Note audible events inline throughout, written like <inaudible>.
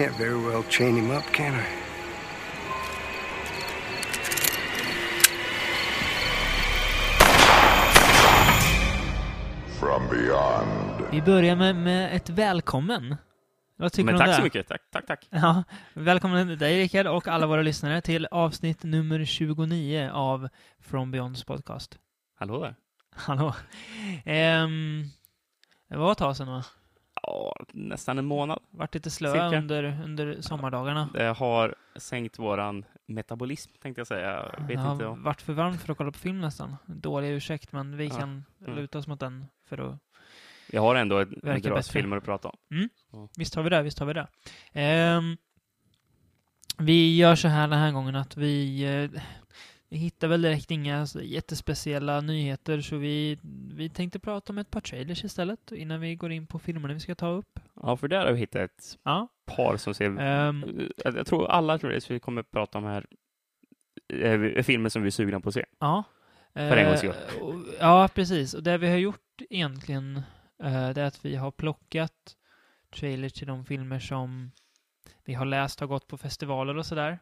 can't very well chain him up, can I? from beyond. Vi börjar med, med ett välkommen. Vad tycker Men du om tack det? så mycket. Tack, tack, tack. Ja, välkommen till dig Rickard och alla våra lyssnare till avsnitt nummer 29 av From Beyonds podcast. Hallå där. Hallå. Ehm, det var ett tag sedan va? Ja, nästan en månad. Vart lite slö Cirka. under, under sommardagarna. Det har sänkt våran metabolism, tänkte jag säga. Jag vet det har inte. om- varit för varmt för att kolla på film nästan. Dålig ursäkt, men vi Ja. kan Mm. luta oss mot den för att... Jag har ändå Verkar drös filmer att prata om. Visst har vi det, visst har vi det. Ehm, vi gör så här den här gången att vi, eh, vi hittar väl direkt inga jättespeciella nyheter, så vi, vi tänkte prata om ett par trailers istället innan vi går in på filmerna vi ska ta upp. Ja, för där har vi hittat ett Ja. par som ser... ehm, Jag tror alla trailers vi kommer att prata om här är är filmer som vi är sugna på att se. ja. För en gångs skull. Eh, Ja, precis. Och det vi har gjort egentligen, eh, det är att vi har plockat trailers till de filmer som vi har läst har gått på festivaler och sådär.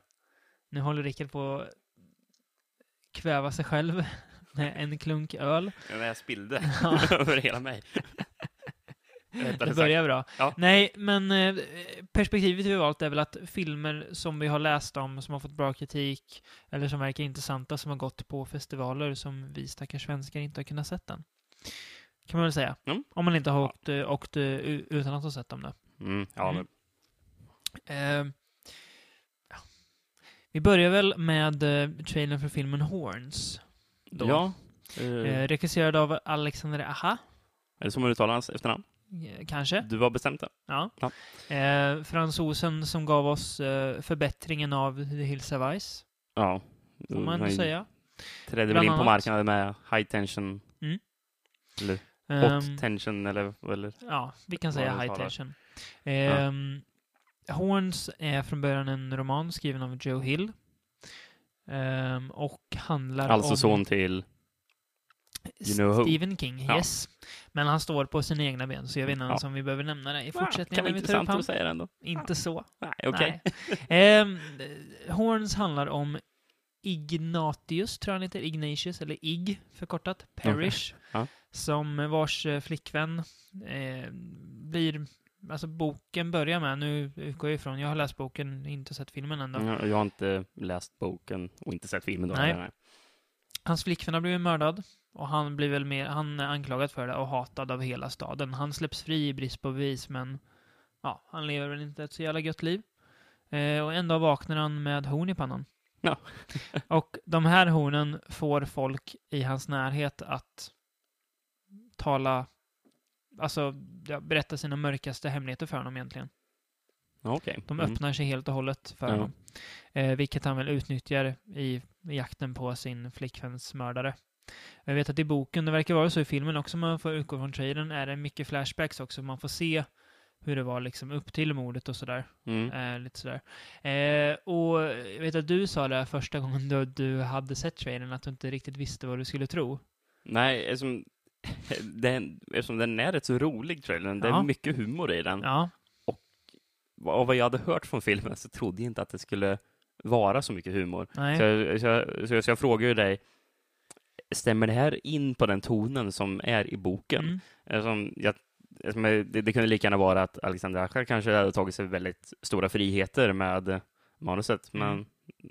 Nu håller Rickard på kväva sig själv <laughs> med en klunk öl. När jag spillde <laughs> Ja. <laughs> över hela mig. Det börjar bra. Ja. Nej, men eh, perspektivet vi har valt är väl att filmer som vi har läst om, som har fått bra kritik, eller som verkar intressanta, som har gått på festivaler som vi stackars svenskar inte har kunnat sett den. Kan man väl säga. Mm. Om man inte har åkt, eh, åkt eh, utan att ha sett dem då. Mm, ja, Mm. Eh, ja. Vi börjar väl med eh, trailern för filmen Horns. Då. Ja. Eh, Eh, regisserad av Alexander Aha, är det så man uttalar hans efternamn? eh, kanske. Du har bestämt det? Ja. Ja. Eh, fransosen som gav oss eh, förbättringen av The Hills of Ice, Ja. får man ändå säga. Trädde väl in på marknaden med high tension. Mm. Eller Ehm, hot tension eller, eller ja, vi kan säga High talar. Tension. Ehm, Horns är från början en roman skriven av Joe Hill. Ehm, och handlar alltså om son till You know. Stephen King, Ja. yes. Men han står på sina egna ben, så jag vet inte Ja. om vi behöver nämna det i fortsättningen kan när vi tar upp att säga det ändå. Inte så. Nej, okej. Nej. Ehm, Horns handlar om Ignatius, tror jag han heter, Ignatius, eller Ig förkortat, Parrish, Ja. som vars flickvän eh, blir, alltså boken börjar med, nu utgår jag ifrån, jag har läst boken, inte sett filmen ändå. Jag, jag har inte läst boken och inte sett filmen då. Nej. Nej. Hans flickvän har blivit mördad och han blir väl mer, han är anklagad för det och hatad av hela staden. Han släpps fri i brist på bevis, men ja, han lever väl inte ett så jävla gött liv. Eh, och en dag vaknar han med horn i pannan. Ja. <laughs> och de här hornen får folk i hans närhet att tala, alltså ja, berätta sina mörkaste hemligheter för honom egentligen. Okej. De Mm. öppnar sig helt och hållet för Ja. honom. Eh, vilket han väl utnyttjar i, jakten på sin flickväns mördare. Jag vet att i boken, det verkar vara så i filmen också, om man får utgå från trailern, är det mycket flashbacks också. Man får se hur det var liksom upp till mordet och sådär. Mm. Eh, lite sådär. Eh, och jag vet att du sa det första gången du, du hade sett trailern, att du inte riktigt visste vad du skulle tro. Nej, eftersom <laughs> den, eftersom den är rätt så rolig, trailern. Det är Ja. mycket humor i den. Ja, Av vad jag hade hört från filmen så trodde jag inte att det skulle vara så mycket humor. nej. Så jag, så, jag, så, jag, så jag frågar ju dig, stämmer det här in på den tonen som är i boken? Mm. Eftersom jag, eftersom jag, det, det kunde lika gärna vara att Alexander Aschar kanske hade tagit sig väldigt stora friheter med manuset, Mm. men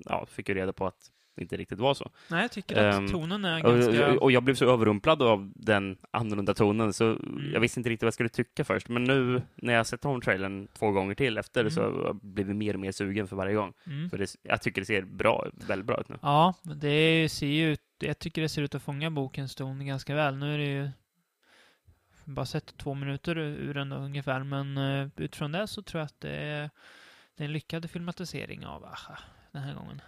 ja, fick ju reda på att det inte riktigt var så. Nej, jag tycker att Ehm, tonen är ganska... Och, jag blev så överrumplad av den annorlunda tonen, så Mm. jag visste inte riktigt vad jag skulle tycka först. Men nu när jag sett om trailern två gånger till efter Mm. så har jag blivit mer och mer sugen för varje gång. Mm. För det, jag tycker det ser bra, väldigt bra ut nu. Ja, det ser ju ut, jag tycker det ser ut att fånga bokens ton ganska väl. Nu är det ju bara sett två minuter ur den ungefär, men uh, utifrån det så tror jag att det är, det är en lyckad filmatisering av Acha den här gången.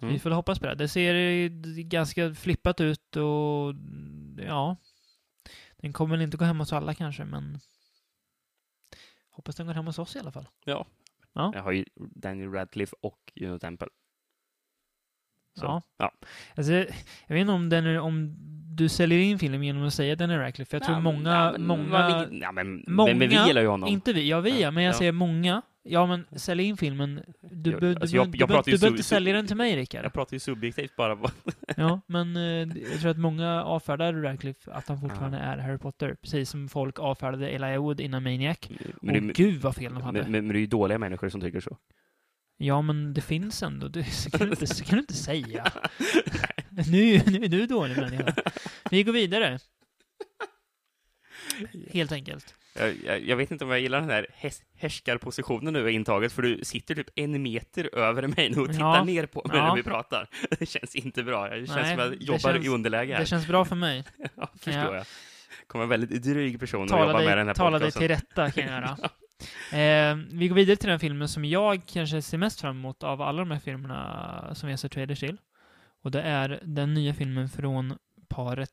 Mm. Vi får hoppas på det. Det ser ju ganska flippat ut och ja, den kommer väl inte gå hem hos alla kanske, men hoppas den går hem hos oss i alla fall. Ja. Ja. Jag har ju Daniel Radcliffe och Juno Temple. Så, Ja. ja. Alltså, jag vet inte om, den är, om du säljer in filmen genom att säga Daniel Radcliffe. Jag tror Ja, många, ja, men många, vad vi- ja, men, många- men, men vi gillar ju honom. inte vi, ja vi ja, men jag Ja. säger många. Ja, men sälj in filmen. Du, alltså, behöver inte sälja den till mig, Rickard. Jag pratar ju subjektivt bara. <laughs> Ja, men eh, jag tror att många avfärdar Radcliffe att han fortfarande Ja. är Harry Potter. Precis som folk avfärdade Elijah Wood innan Maniac. Men, Åh det, gud vad fel de hade. men, men, men det är ju dåliga människor som tycker så. Ja, men det finns ändå. Det så kan du inte, så kan du inte säga. <laughs> Nu, nu är du dålig människa. Vi går vidare. Helt enkelt. Jag, jag, jag vet inte om jag gillar den här häs- härskarpositionen nu i intaget, för du sitter typ en meter över mig nu och tittar Ja. ner på mig Ja. när vi pratar. <laughs> Det känns inte bra. Det känns Nej, som att jag jobbar känns- i underläge här. Det känns bra för mig. <laughs> Ja, förstår Ja. jag. Kommer en väldigt dryg person att jobba med den dig, här tala dig till rätta kan jag göra. <laughs> Eh, vi går vidare till den filmen som jag kanske ser mest fram emot av alla de här filmerna som vi har sett trailers till. Och det är den nya filmen från paret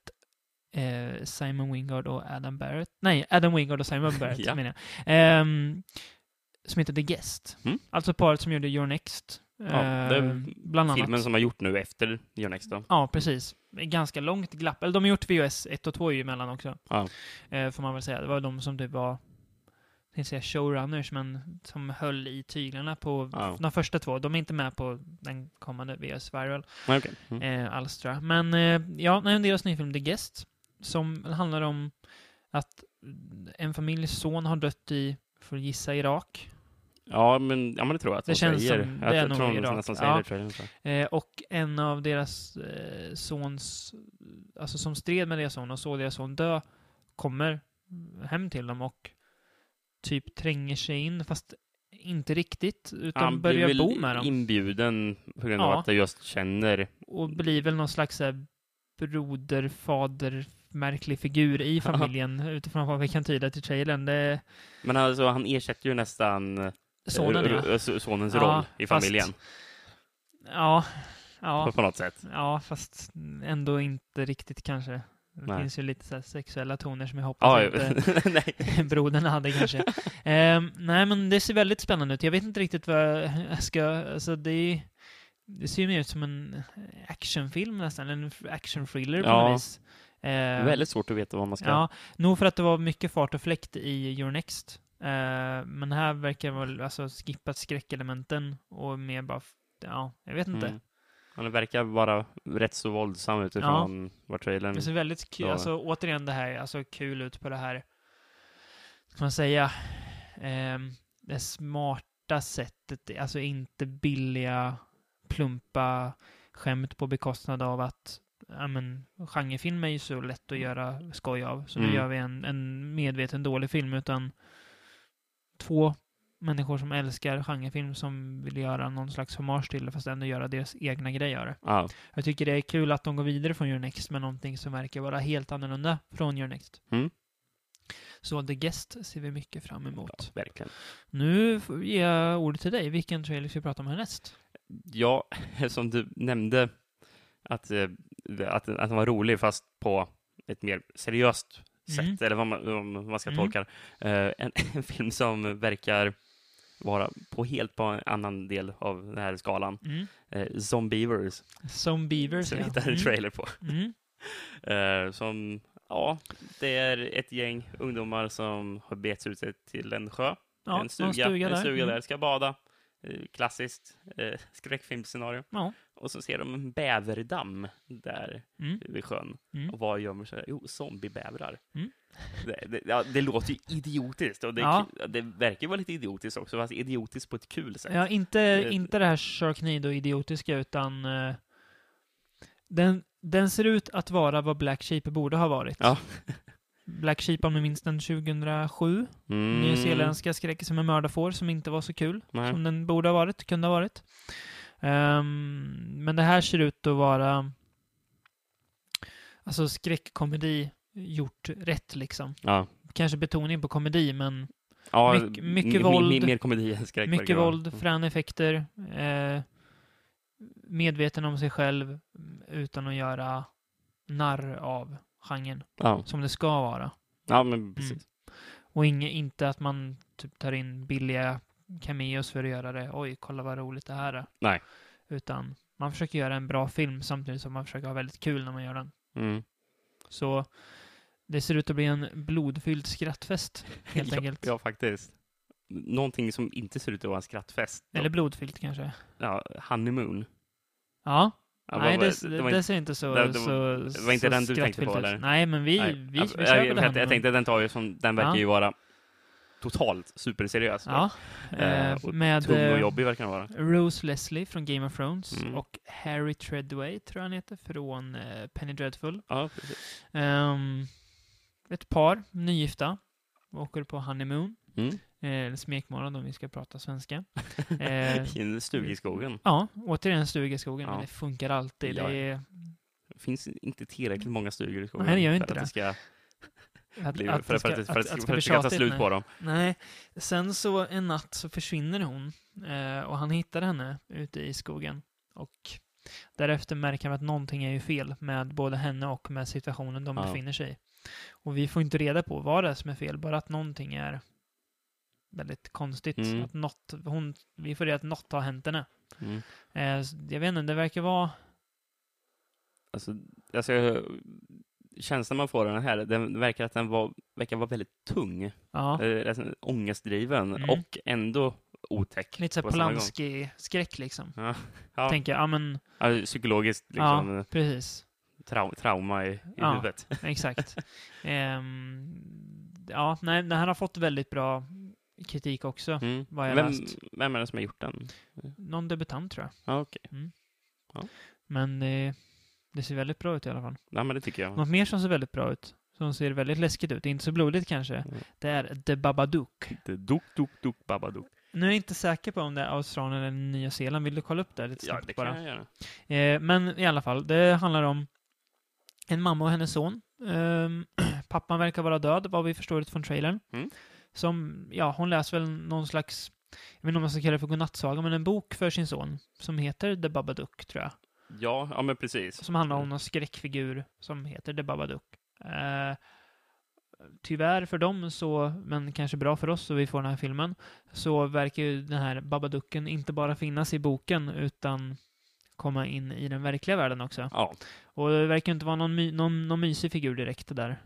eh, Simon Wingard och Adam Barrett. Nej, Adam Wingard och Simon Barrett <laughs> Ja. menar jag. Ehm, som heter The Guest. Mm. Alltså paret som gjorde Your Next. Ja, eh, bland annat. Filmen som har gjort nu efter Your Next då. Ja, precis. Ganska långt glapp. Eller de har gjort VHS 1 och 2 emellan också. Ja. Eh, får man väl säga. Det var de som typ var, tänkte säga showrunners, men som höll i tyglarna på Ja. de första två. De är inte med på den kommande VHS Viral, okej. Mm. eh, jag. Men eh, ja, nej, deras nya film The Guest, som handlar om att en familjs son har dött i, får gissa, Irak. Ja, men, ja, men det tror jag att Det de känns säger. som- jag det är tror- nog tror Irak. nästan säger Ja. det tror jag. Eh, och en av deras eh, sons, alltså som stred med deras son och såg deras son dö, kommer hem till dem och typ tränger sig in, fast inte riktigt, utan Han börjar bo med dem. inbjuden på grund av Ja. att jag just känner... Och blir väl någon slags här, broder, fader, märklig figur i familjen, utifrån vad vi kan tyda till trailern. Det, Men alltså, han ersätter ju nästan eh, sonen, ja. r- sonens Ja, roll i fast- familjen. Ja, ja, På, något sätt. ja, fast ändå inte riktigt kanske. Det Nej. finns ju lite sexuella toner som jag hoppas Ja, inte <laughs> nej. <laughs> brodern hade kanske. Ehm, nej, men det ser väldigt spännande ut. Jag vet inte riktigt vad jag ska... Alltså det, det ser ju mer ut som en actionfilm nästan, en actionthriller på Ja. något vis. Ehm, Väldigt svårt att veta vad man ska... Ja, nog för att det var mycket fart och fläkt i Your Next. Ehm, men här verkar väl alltså skippat skräckelementen och mer bara... Ja, jag vet inte. Mm. Han verkar vara rätt så våldsam utifrån vad trailern... Det ser väldigt kul, Ja. alltså återigen det här, alltså kul ut på det här, ska man säga, ehm, det smarta sättet, alltså inte billiga, plumpa skämt på bekostnad av att, ja men, genrefilm är ju så lätt att göra skoj av, så nu Mm. gör vi en, en medveten dålig film, utan två människor som älskar genrefilm som vill göra någon slags hommage till det, fast ändå göra deras egna grej av det. Ja. Jag tycker det är kul att de går vidare från Your Next med någonting som verkar vara helt annorlunda från Your Next. Mm. Så The Guest ser vi mycket fram emot. Verkligen. Nu ger jag ordet till dig. Vilken trailer ska vi prata om härnäst? Ja, <laughs> som du nämnde, att, eh, att, att den var rolig fast på ett mer seriöst sätt, Mm. eller vad man, om man ska Mm. tolka det. Eh, en, <laughs> en film som verkar vara på helt på en annan del av den här skalan. Mm. Eh, Zombievers, Som Beavers, som vi hittade en Mm. trailer på. Mm. <laughs> Eh, som, ja, det är ett gäng ungdomar som har begett ut sig till en sjö. Ja, en stuga, någon stuga en där. stuga Mm. där, ska bada. Klassiskt eh, skräckfilmsscenario. Ja. Och så ser de en bäverdamm där Mm. vid sjön. Mm. Och vad gömmer sig? Jo, zombiebävrar. Mm. Det, det, ja, det låter ju idiotiskt och det, Ja. det verkar vara lite idiotiskt också, fast idiotiskt på ett kul sätt. Ja, inte, Eh, inte det här Sharknado-idiotiska, utan eh, den, den ser ut att vara vad Black Sheep borde ha varit. Ja. <laughs> Black Sheep, om ni minns den, 2007. Mm. Nyzeeländska skräck som en mördarfår som inte var så kul. Nej. Som den borde ha varit, kunde ha varit. Ehm, men det här ser ut att vara alltså skräckkomedi gjort rätt liksom. Ja. Kanske betoning på komedi, men ja Mycket- mycket våld. Mer komedi än skräck. mycket våld, fräna effekter, eh, medveten om sig själv mm, utan att göra narr av genren, Ja. som det ska vara. ja, men precis. Och inge, inte att man typ tar in billiga cameos för att göra det. Oj, kolla vad roligt det här är. Nej. Utan man försöker göra en bra film samtidigt som man försöker ha väldigt kul när man gör den. Mm. Så det ser ut att bli en blodfylld skrattfest, helt <laughs> ja, enkelt. Ja, faktiskt. Någonting som inte ser ut att vara en skrattfest. Eller blodfyllt kanske. Ja, Honeymoon. Ja, Ja, nej, det, det, var det inte- ser inte så... det- det så, var- det var inte så den du tänkte på, eller? Nej, men vi, vi, vi jag, kör jag, jag, den. tänkte den tar ju som, den verkar Ja. ju vara totalt superseriös. Ja, Eh, eh, och med Tung och eh, jobbig verkar den vara. Rose Leslie från Game of Thrones Mm. och Harry Treadway, tror jag han heter, från eh, Penny Dreadful. Ja, precis. Ehm, ett par, nygifta, åker på honeymoon. Mm. Eh, Eller smekmånad om vi ska prata svenska. <laughs> Eh, I en stuga i skogen. ja, återigen en stuga i skogen, Ja. men det funkar alltid. Ja. Det är, Det finns inte tillräckligt många stugor i skogen. Nej, det gör inte att det. ska, att, bli, att för, att, för, att, att- att det för ska att bli det ska ta slut nej. på dem. Nej, sen så en natt så försvinner hon eh, och han hittar henne ute i skogen. Och därefter märker han att någonting är ju fel med både henne och med situationen de Ja. befinner sig i. Och vi får inte reda på vad det är som är fel, bara att någonting är väldigt konstigt. Mm. Att något, hon, vi får reda att något har hänt henne. Mm. Eh, jag vet inte, det verkar vara... Alltså, alltså, känslan man får av den här, den verkar att den var, verkar vara väldigt tung. Ja, Eh, alltså, ångestdriven Mm. och ändå otäck. lite så på här samma gång. Polanski-skräck liksom. Ja. Ja. Tänker jag, ja men, Ja, psykologiskt liksom, ja, precis. trau trauma i, i Ja. huvudet. <laughs> Exakt. Ehm, ja, nej, den här har fått väldigt bra kritik också. Mm. Vad jag Vem, läst. vem är det som har gjort den? Någon debutant tror jag. Ja, okej. Men eh, det ser väldigt bra ut i alla fall. Ja, men det tycker jag. Något mer som ser väldigt bra ut, som ser väldigt läskigt ut, inte så blodigt kanske, Mm. det är The Babadook. Är Duk, duk, duk, babaduk. Nu är jag inte säker på om det är Australien eller Nya Zeeland. Vill du kolla upp det lite Ja, snabbt det kan bara? jag göra. Eh, men i alla fall, det handlar om en mamma och hennes son. Ehm, <clears throat> pappan verkar vara död, vad vi förstår ut från trailern. Mm. Som, ja, hon läser väl någon slags, jag vet inte om man ska kalla det för godnattsaga, men en bok för sin son som heter The Babadook, tror jag. Ja, ja, men precis. Som handlar om någon skräckfigur som heter The Babadook. Eh, tyvärr för dem så, men kanske bra för oss så vi får den här filmen, så verkar ju den här Babadooken inte bara finnas i boken utan komma in i den verkliga världen också. Ja. Och det verkar inte vara någon, my, någon, någon mysig figur direkt det där.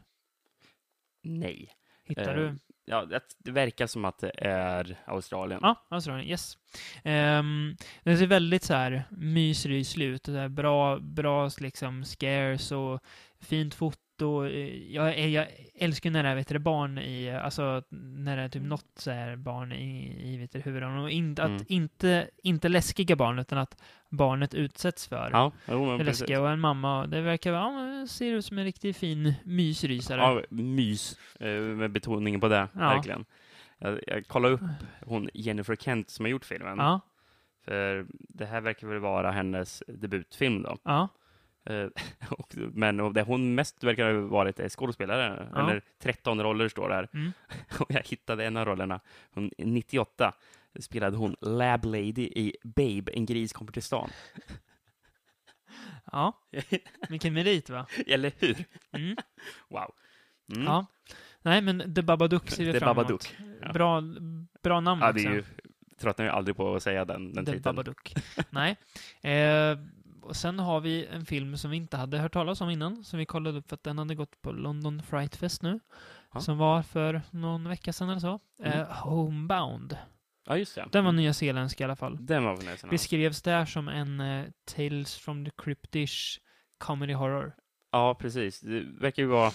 Nej. Hittar Eh, du? Ja, det, verkar som att det är Australien. Ja, Australien. Yes. Ehm, um, den ser väldigt så här mysig ut. slutet, bra, bra liksom scares och fint foto. Eh, Jag, är- jag älskar när det är vet du, barn i, alltså när det är typ något så här barn i, i vet du, huvuden. Och inte, Mm. att, inte, inte läskiga barn, utan att barnet utsätts för Ja, jo, det precis. läskiga. Och en mamma, det verkar ja, ser ut som en riktigt fin mysrysare. Ja, mys, eh, med betoningen på det, Ja. verkligen. Jag, jag kollade upp hon Jennifer Kent som har gjort filmen. ja. För det här verkar väl vara hennes debutfilm då. ja. Eh, <laughs> och, men och det hon mest verkar ha varit är skådespelare. Ja. Eller 13 roller står där. Mm. <laughs> Och jag hittade en av rollerna. Hon, 98 spelade hon Lab Lady i Babe, en gris kommer till stan. Ja, vilken merit va? <laughs> Eller hur? Mm. Wow. Mm. Ja. Nej, men The Babadook ser vi The fram emot. Ja. Bra, bra namn Ja, det är ju, tröttnar ju aldrig på att säga den, den The titeln. Babadook. Nej. Eh, och sen har vi en film som vi inte hade hört talas om innan, som vi kollade upp för att den hade gått på London Fright Fest nu. Ja. Som var för någon vecka sedan eller så. Mm. Eh, Homebound. Ja, just det. Den var nyzeeländsk i alla fall. Den var väl nästan. Beskrevs där som en eh, Tales from the Cryptish comedy horror. Ja, precis. Det verkar ju vara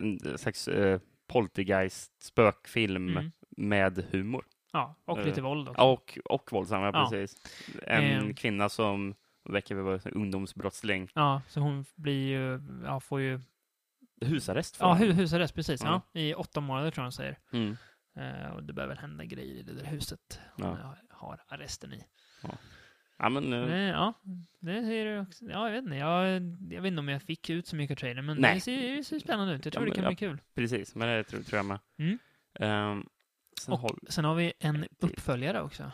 en slags eh, poltergeist, spökfilm Mm. med humor. Ja, och Eh, lite våld också. Ja, och, och våldsamma, Ja. precis. En Ehm. kvinna som verkar vara ungdomsbrottsling. Ja, så hon blir ju, ja, får ju, Husarrest får ja, hu husarrest, precis. Ja. Ja. I åtta månader tror jag hon säger. Mm. Eh, och det behöver hända grejer i det där huset hon Ja. har- arresten i. Ja, men... eh, Men, ja, det ser du också. Ja, jag vet inte. Jag, jag vet inte om jag fick ut så mycket av trailern, men Nej. det ser, det ser spännande ut. Jag Ja, tror det men kan ja. bli kul. Precis, men det tror, tror jag med. Mm. Ehm, sen Och har sen har vi en uppföljare också.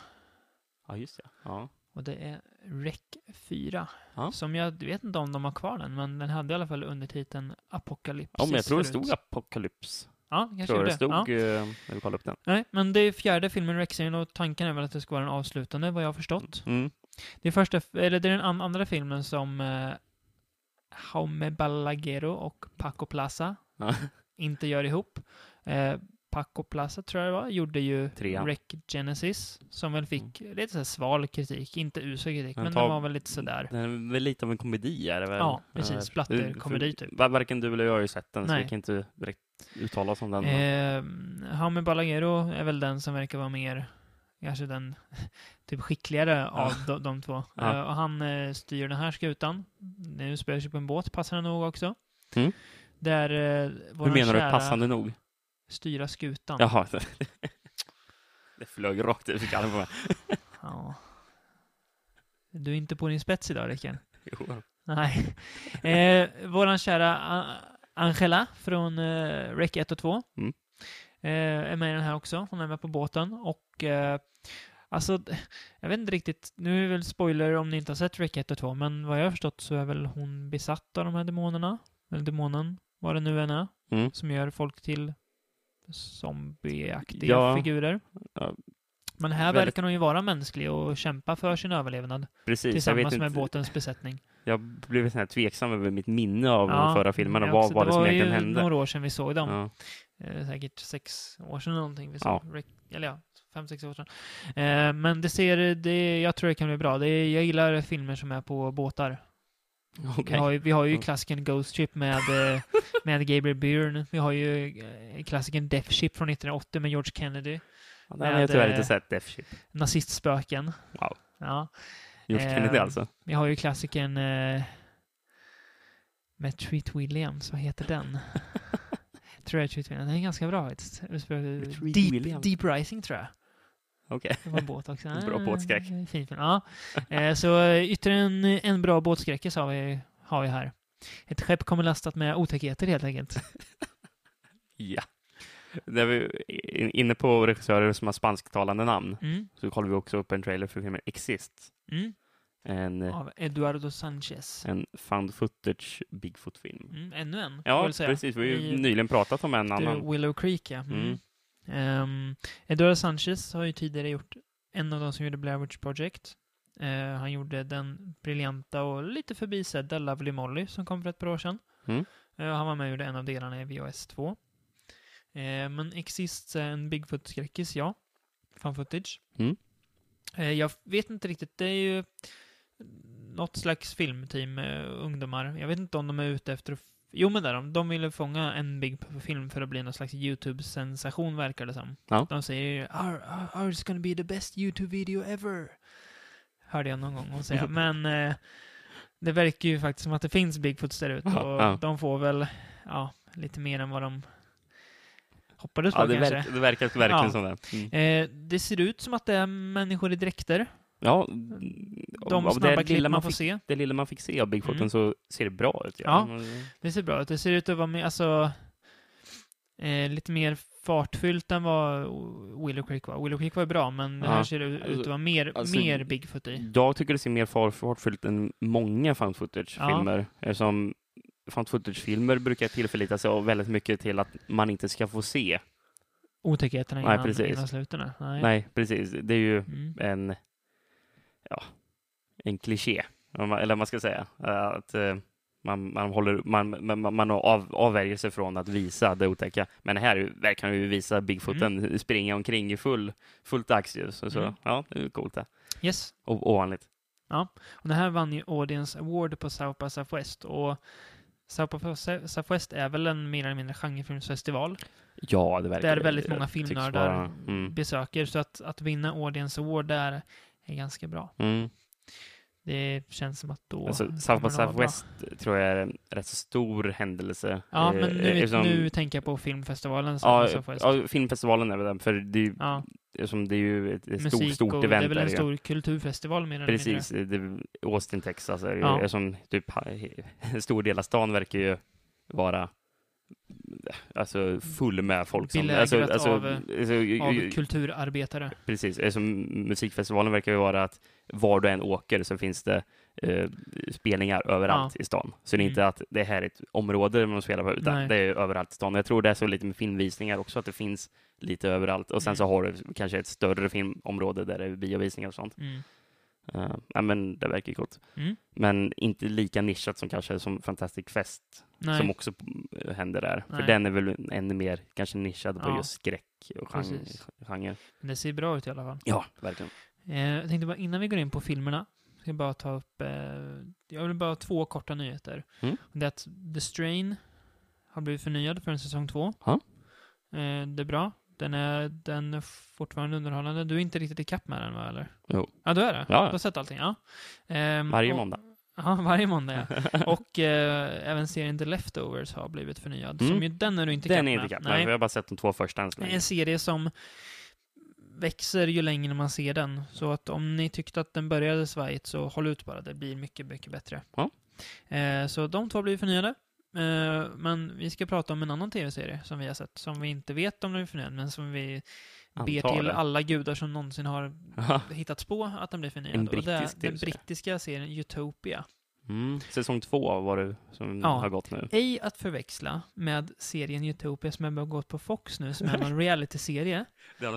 Ja, just det. Ja. Och det är Rec 4. Ja. Som jag vet inte om de har kvar den, men den hade i alla fall undertiteln Apocalypse. ja, men jag tror det stod Apocalyps. Ja, kanske Tror det stod Ja. eh, när vi kollade upp den. Nej, men det är fjärde filmen i Rec-serien och tanken är väl att det ska vara den avslutande, vad jag har förstått. Mm. Det är, första, eller det är den an- andra filmen som eh, Jaume Balaguero och Paco Plaza Ja. <laughs> inte gör ihop. Eh, Paco Plaza, tror jag det var, gjorde ju Trean. Rec Genesis, som väl fick lite så sval kritik. Inte usel kritik, Men men ta- den var väl lite sådär. Den är väl lite av en komedi, är det väl? Ja, precis. Eh, Splatterkomedi, för- typ. var- Varken du eller jag har ju sett den, så Nej. vi kan inte direkt uttala oss om den. Eh, Jaume Balaguero är väl den som verkar vara mer, kanske den <laughs> typ skickligare av de, de två. Ja. Eh, och han eh, styr den här skutan. Nu spelar sig på en båt, passande nog också. Mm. Där eh, Hur menar du kära passande nog? Styra skutan. Jaha. <laughs> det flög rakt ut i skallen på mig. Ja. Du är inte på din spets idag, Rickard. <laughs> Jo. Nej. Eh, våran kära Angela från eh, Rec 1 och 2 Mm. eh, är med i den här också. Hon är med på båten. Och eh, alltså, jag vet inte riktigt. Nu är det väl spoiler om ni inte har sett Rec 1 och 2, men vad jag har förstått så är väl hon besatt av de här demonerna. Eller demonen, vad det nu än är, Mm. som gör folk till zombieaktiga Ja. figurer. Ja. Men här Väldigt- verkar hon ju vara mänsklig och kämpa för sin överlevnad. Precis. Tillsammans med inte, båtens besättning. jag blev här tveksam över mitt minne av Ja, förra filmen och jag vad också. var det som var egentligen ju hände. några år sedan vi såg dem. Ja. Eh, säkert sex år sedan någonting. Vi Ja. såg, Rick- Eller ja, fem, sex år sedan. Eh, men det ser, det, jag tror det kan bli bra. Det jag gillar filmer som är på båtar. Okej. Vi har ju, vi har ju Ja. klassikern Ghost Ship med, eh, med Gabriel Byrne. Vi har ju eh, klassikern Death Ship från 1980 med George Kennedy. Ja, den har jag tyvärr inte sett, Death Ship. Nazistspöken. Wow. Ja. George Eh, Kennedy alltså. Vi har ju klassikern eh, med Treat Williams. Vad heter den? <laughs> tror jag Treat Williams. Den är ganska bra faktiskt. Deep, Williams. Deep Rising tror jag. Okej. Det var en båt också. <laughs> Bra båtskräck. Ah, Fin film. Ja. Eh, så eh, ytterligare en, en bra båtskräckis har vi, har vi här. Ett skepp kommer lastat med otäckheter helt enkelt. <laughs> Ja. När vi är inne på regissörer som har spansktalande namn Mm. så kollar vi också upp en trailer för filmen Exist. Mm. En, Av Eduardo Sanchez. en found footage Bigfoot-film. Mm. Ännu en, Ja, precis. Vi har ju nyligen pratat om en The annan. Willow Creek, ja. Mm. Ehm, Eduardo Sanchez har ju tidigare gjort en av de som gjorde Blair Witch Project. Eh, han gjorde den briljanta och lite förbisedda Lovely Molly som kom för ett par år sedan. Mm. Eh, han var med och gjorde en av delarna i VHS 2. Eh, men Exist är en Bigfoot-skräckis, ja. Fan footage. Mm. Jag vet inte riktigt, det är ju något slags filmteam ungdomar. Jag vet inte om de är ute efter att Jo men där de. De ville fånga en Big-film för att bli någon slags YouTube-sensation verkar det som. Ja. De säger our, our, ours gonna be the best YouTube-video ever. Hörde jag någon gång hon säga. <laughs> men eh, det verkar ju faktiskt som att det finns Bigfoots där ute Ja, och ja. de får väl ja, lite mer än vad de hoppades på Ja, det, kanske. verkar, det verkar verkligen Ja. som det. Mm. Eh, det ser ut som att det är människor i dräkter. Ja, De av snabba det klipp lilla man man får fick, se. det lilla man fick se av Bigfooten Mm. så ser det bra ut. Ja. Men- Det ser bra ut. Det ser ut att vara med, alltså, eh, lite mer fartfyllt än vad Willow Creek var. Willow Creek var bra, men det här Ja. ser ut Alltså- att vara mer, alltså- mer Bigfoot i. Jag tycker det ser mer far- fartfyllt än många found footage-filmer. Eftersom found footage-filmer brukar tillförlita sig av väldigt mycket till att man inte ska få se. Otäckheterna Nej, innan, precis. innan sluten. Nej. Nej, precis. Det är ju Mm. en, ja, en kliché, eller vad man ska säga. Eh, Att eh, man, man, håller, man, man, man av, avvärjer sig från att visa det otäcka. Men här verkar han ju visa Bigfooten springa omkring i full, fullt dagsljus. Så, Mm. ja, det är coolt det. Yes. Och ovanligt. Och det här vann ju Audience Award på South by Southwest. Och South by Southwest är väl en mer eller mindre genrefilmsfestival. Ja, det verkar Där väldigt många filmnördar vara- Mm. besöker. Så att, att vinna Audience Award där är ganska bra. Mm. Det känns som att då... Alltså, South by. Southwest tror jag är en rätt så stor händelse. Ja, Eh, men nu, eftersom- nu tänker jag på filmfestivalen. Ja, ja, filmfestivalen är väl den, för det är ju, Ja, eftersom det är ju ett, ett stort, musik stort och event. det är väl en stor kulturfestival mer eller mindre. Precis, Austin, Texas är ju. Ja. Eftersom typ <laughs> en stor del av stan verkar ju vara alltså full med folk som... Alltså, alltså, av, alltså, Av kulturarbetare. Precis, eftersom musikfestivalen verkar ju vara att var du än åker så finns det eh, spelningar överallt i stan. Så det är Mm. inte att det här är ett område man spelar på, utan Nej. det är överallt i stan. Jag tror det är så lite med filmvisningar också, att det finns lite överallt. Och sen Mm. så har du kanske ett större filmområde där det är biovisningar och sånt. Mm. Uh, ja, men det verkar gott. Mm. Men inte lika nischat som kanske som Fantastic Fest, Nej, som också eh, händer där. Nej. För den är väl ännu mer kanske nischad på Ja. just skräck och genre. Genre. men det ser bra ut i alla fall. Ja, verkligen. Eh, jag tänkte bara innan vi går in på filmerna, ska jag bara ta upp, eh, jag vill bara ha två korta nyheter. Mm. Det är att The Strain har blivit förnyad för en säsong två. Ja. Eh, det är bra. Den är, den är fortfarande underhållande. Du är inte riktigt ikapp med den va, eller? Jo. Ja, du är det? Ja. Du har sett allting? Ja. Ehm, Varje och- måndag. Ja, <laughs> varje måndag ja. <laughs> Och eh, även serien The Leftovers har blivit förnyad. Mm. Som ju, den är du inte Den är ikapp inte med. ikapp. Nej. Vi har bara sett de två första än så länge. en serie som växer ju längre man ser den. Så att om ni tyckte att den började svajigt så håll ut bara. Det blir mycket, mycket bättre. Ja. Eh, så de två blir förnyade. Eh, men vi ska prata om en annan tv-serie som vi har sett. Som vi inte vet om den är förnyad, men som vi ber Antar till alla gudar som någonsin har hittats på att den blir förnyad. En Och det är brittisk den brittiska serien Utopia. Mm. Säsong två var det som Ja. har gått nu. Ej att förväxla med serien Utopia som har gått på Fox nu, som är en <laughs> reality-serie.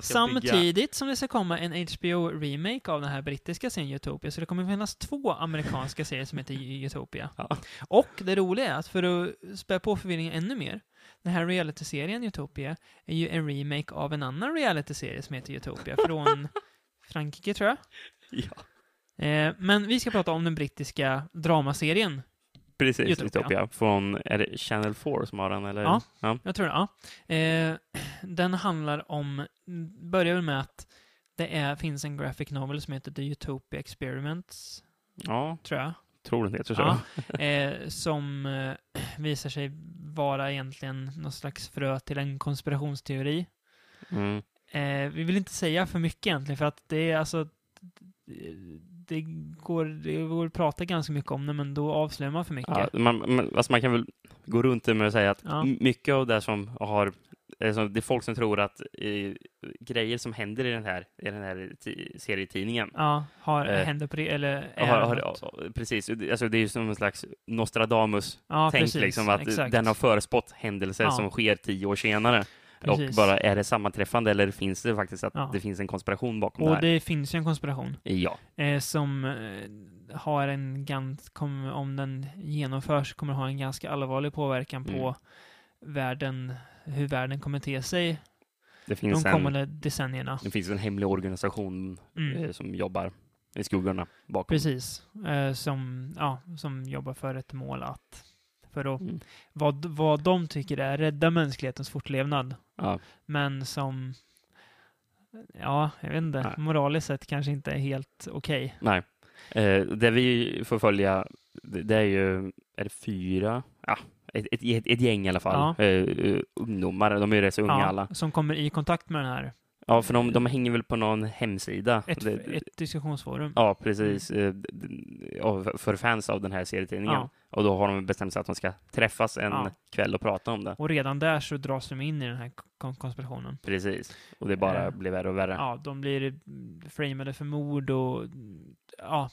Samtidigt som det ska komma en HBO-remake av den här brittiska serien Utopia, så det kommer finnas två amerikanska serier som heter Utopia. Ja. Och det roliga är att för att spä på förvirringen ännu mer, den här reality-serien Utopia är ju en remake av en annan reality-serie som heter Utopia från <laughs> Frankrike, tror jag. Ja. Eh, men vi ska prata om den brittiska dramaserien Precis, Utopia. Utopia. Från, är det Channel 4 som har den? Eller? Ja. ja. Jag tror det, ja. Eh, den handlar om, börjar väl med att det är, finns en graphic novel som heter The Utopia Experiments, Ja, tror jag. tror det heter så. Ja, <laughs> <laughs> eh, som visar sig vara egentligen någon slags frö till en konspirationsteori. Mm. Eh, vi vill inte säga för mycket egentligen, för att det är alltså det går, det går att prata ganska mycket om det, men då avslöjar man för mycket. Ja, man, man, alltså man kan väl gå runt det med att säga att Ja. mycket av det som har som- det är folk som tror att eh, grejer som händer i den här, i den här ti- serietidningen Ja, har, Eh, händer på det, eller är har, har, precis, alltså det är ju som en slags Nostradamus-tänk, Ja, liksom, att exakt. den har förespått händelser Ja. som sker tio år senare. Precis. Och bara, är det sammanträffande eller finns det faktiskt att Ja. det finns en konspiration bakom det Och här? det finns ju en konspiration Ja, eh, som eh, har en gans, kom, om den genomförs, kommer ha en ganska allvarlig påverkan på Mm. världen, hur världen kommer te sig det de finns, en, kommande decennierna. det finns en hemlig organisation Mm. eh, som jobbar i skuggorna bakom. Precis. Eh, som, ja, som jobbar för ett mål att, för att, Mm. vad, vad de tycker är rädda mänsklighetens fortlevnad. Ja. Men som, ja, jag vet inte, Nej. moraliskt sett kanske inte är helt okej. Nej. Eh, det vi får följa, det, är ju, är det fyra? Ja, ett, ett, ett, gäng i alla fall. Eh, eh, ungdomar, de är ju rätt så unga Ja, alla. som kommer i kontakt med den här, Ja, för de, de hänger väl på någon hemsida. ett, Det- ett diskussionsforum. Ja, precis. Eh, d- ja, för fans av den här serietidningen. Ja. Och då har de bestämt sig att de ska träffas en Ja. kväll och prata om det. Och redan där så dras de in i den här kon- konspirationen. Precis. Och det bara Eh, blir värre och värre. Ja, de blir mm, framade för mord och mm, ja,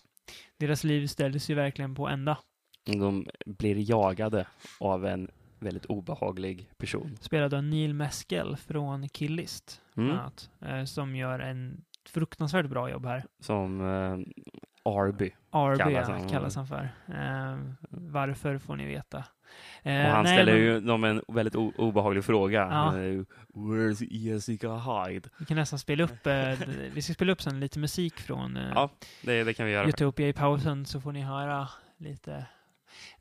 deras liv ställs ju verkligen på ända. De blir jagade av en väldigt obehaglig person. Spelad av Neil Meskel från Killist, Mm. annat, eh, som gör en fruktansvärt bra jobb här. Som eh, Arby. RB Kallas han. kallas han för. Eh, varför får ni veta. Och Eh, han nej, ställer men ju dem en väldigt obehaglig fråga. Ja. Where's Jessica Hyde? Vi kan nästan spela upp, eh, <laughs> vi ska spela upp sen lite musik från eh, Ja, det, det kan vi göra. Utopia i pausen så får ni höra lite.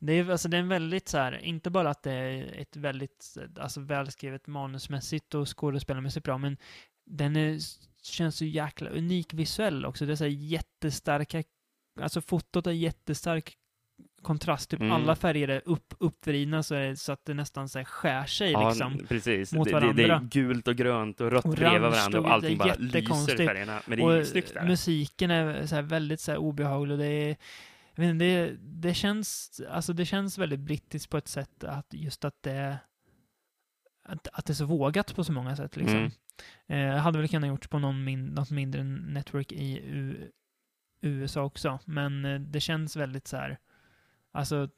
Det är, alltså, det är en väldigt så här, inte bara att det är ett väldigt alltså, välskrivet manusmässigt och skådespelarmässigt bra, men den är, känns så jäkla unik visuell också. Det är så här jättestarka, alltså fotot är jättestark kontrast, typ Mm. alla färger är upp, uppvridna så, det, så att det nästan så här skär sig Ja, liksom. precis. mot det, det, det är varandra. gult och grönt och rött Orange bredvid varandra och och allting bara lyser i färgerna. Men det är ju snyggt där. musiken är så här väldigt så här obehaglig. och Det, är, jag vet inte, det, det, känns, alltså det känns väldigt brittiskt på ett sätt att just att det att, att det är så vågat på så många sätt. Liksom. Mm. Eh, hade väl kunnat gjorts på någon min, något mindre network i U, USA också, men eh, det känns väldigt så här Alltså,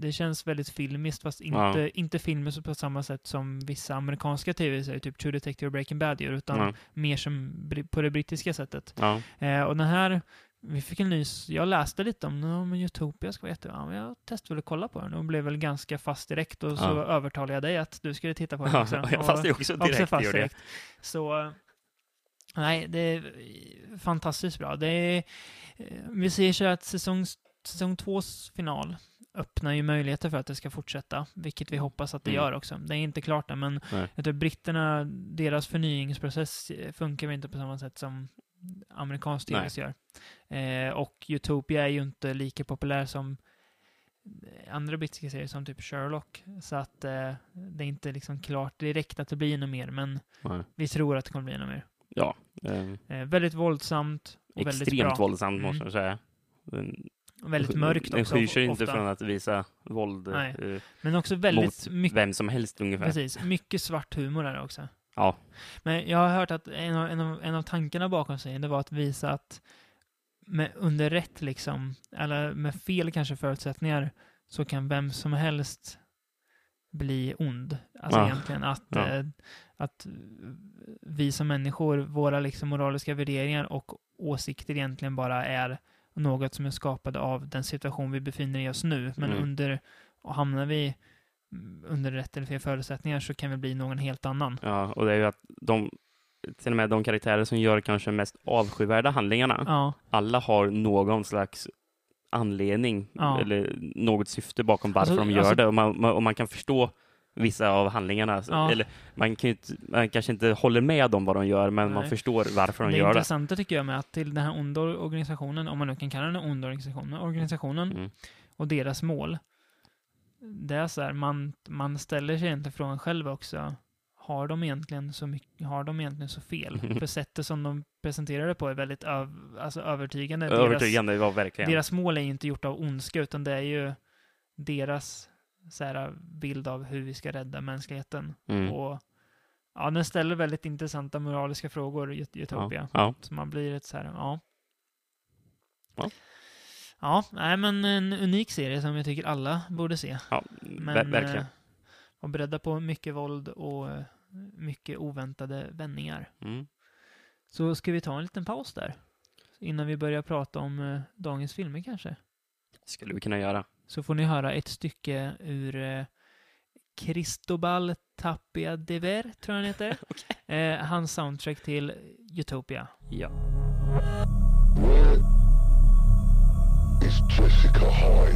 det känns väldigt filmiskt, fast inte, Ja. inte filmiskt på samma sätt som vissa amerikanska tv-serier, typ True Detective och Breaking Bad gör, utan Ja. mer som på det brittiska sättet. Ja. Eh, och den här vi fick en ny... Jag läste lite om den, om Utopia ska vara jättebra. Men jag testade väl att kolla på den och blev väl ganska fast direkt och så Ja. övertalade jag dig att du skulle titta på den Ja, också. <laughs> jag fast det också också direkt. fast gjorde jag. direkt. Så... Nej, det är fantastiskt bra. Det är, vi ser så att säsong, säsong tvås final öppnar ju möjligheter för att det ska fortsätta, vilket vi hoppas att det Mm. gör också. Det är inte klart än, men jag britterna, deras förnyningsprocess eh, funkar väl inte på samma sätt som amerikansk tv gör. Eh, och Utopia är ju inte lika populär som andra brittiska serier som typ Sherlock. Så att eh, det är inte liksom klart direkt att det blir något mer, men Nej. vi tror att det kommer bli något mer. Ja, eh, Eh, väldigt våldsamt och väldigt extremt bra. våldsamt Mm. måste jag säga. Den, väldigt mörkt Den också. skyr sig inte från att visa våld eh, Men också väldigt mot mycket, vem som helst ungefär. precis, mycket svart humor är det också. Ja, Men jag har hört att en av, en av, en av tankarna bakom serien, det var att visa att med, under rätt liksom, eller med fel kanske förutsättningar, så kan vem som helst bli ond. Alltså Ja. egentligen att, Ja. eh, att vi som människor, våra liksom moraliska värderingar och åsikter egentligen bara är något som är skapade av den situation vi befinner oss nu. Men Mm. under, och hamnar vi under rätt eller fel förutsättningar så kan vi bli någon helt annan. ja, och det är ju att de, till och med de karaktärer som gör kanske mest avskyvärda handlingarna, Ja, alla har någon slags anledning Ja. eller något syfte bakom varför Alltså- de gör alltså- det och man, man, och man kan förstå vissa av handlingarna. Ja. Eller man, kan inte, man kanske inte håller med om vad de gör, men man Nej. förstår varför de det gör det. intressanta tycker jag med att till den här onda organisationen, om man nu kan kalla den en onda organisationen, organisationen Mm. och deras mål. Det är så här, man, man ställer sig egentligen frågan själv också. Har de egentligen så mycket, har de egentligen så fel? <laughs> För sättet som de presenterar det på är väldigt öv, alltså övertygande. Övertygande var verkligen. Deras, deras mål är ju inte gjort av ondska, utan det är ju deras så här, bild av hur vi ska rädda mänskligheten. Mm. Och ja, den ställer väldigt intressanta moraliska frågor, Ut- Utopia. Ja, ja. Så man blir ett så här, ja. Ja. Ja, nej men en unik serie som jag tycker alla borde se. ja Men ver- verkligen. eh, var beredda på mycket våld och eh, mycket oväntade vändningar. Mm. Så ska vi ta en liten paus där? Innan vi börjar prata om eh, dagens filmer kanske? Skulle vi kunna göra. Så får ni höra ett stycke ur eh, Cristobal Tapia de Ver, tror jag han heter. <laughs> eh, hans soundtrack till Utopia. Ja. Where is Jessica Hyde?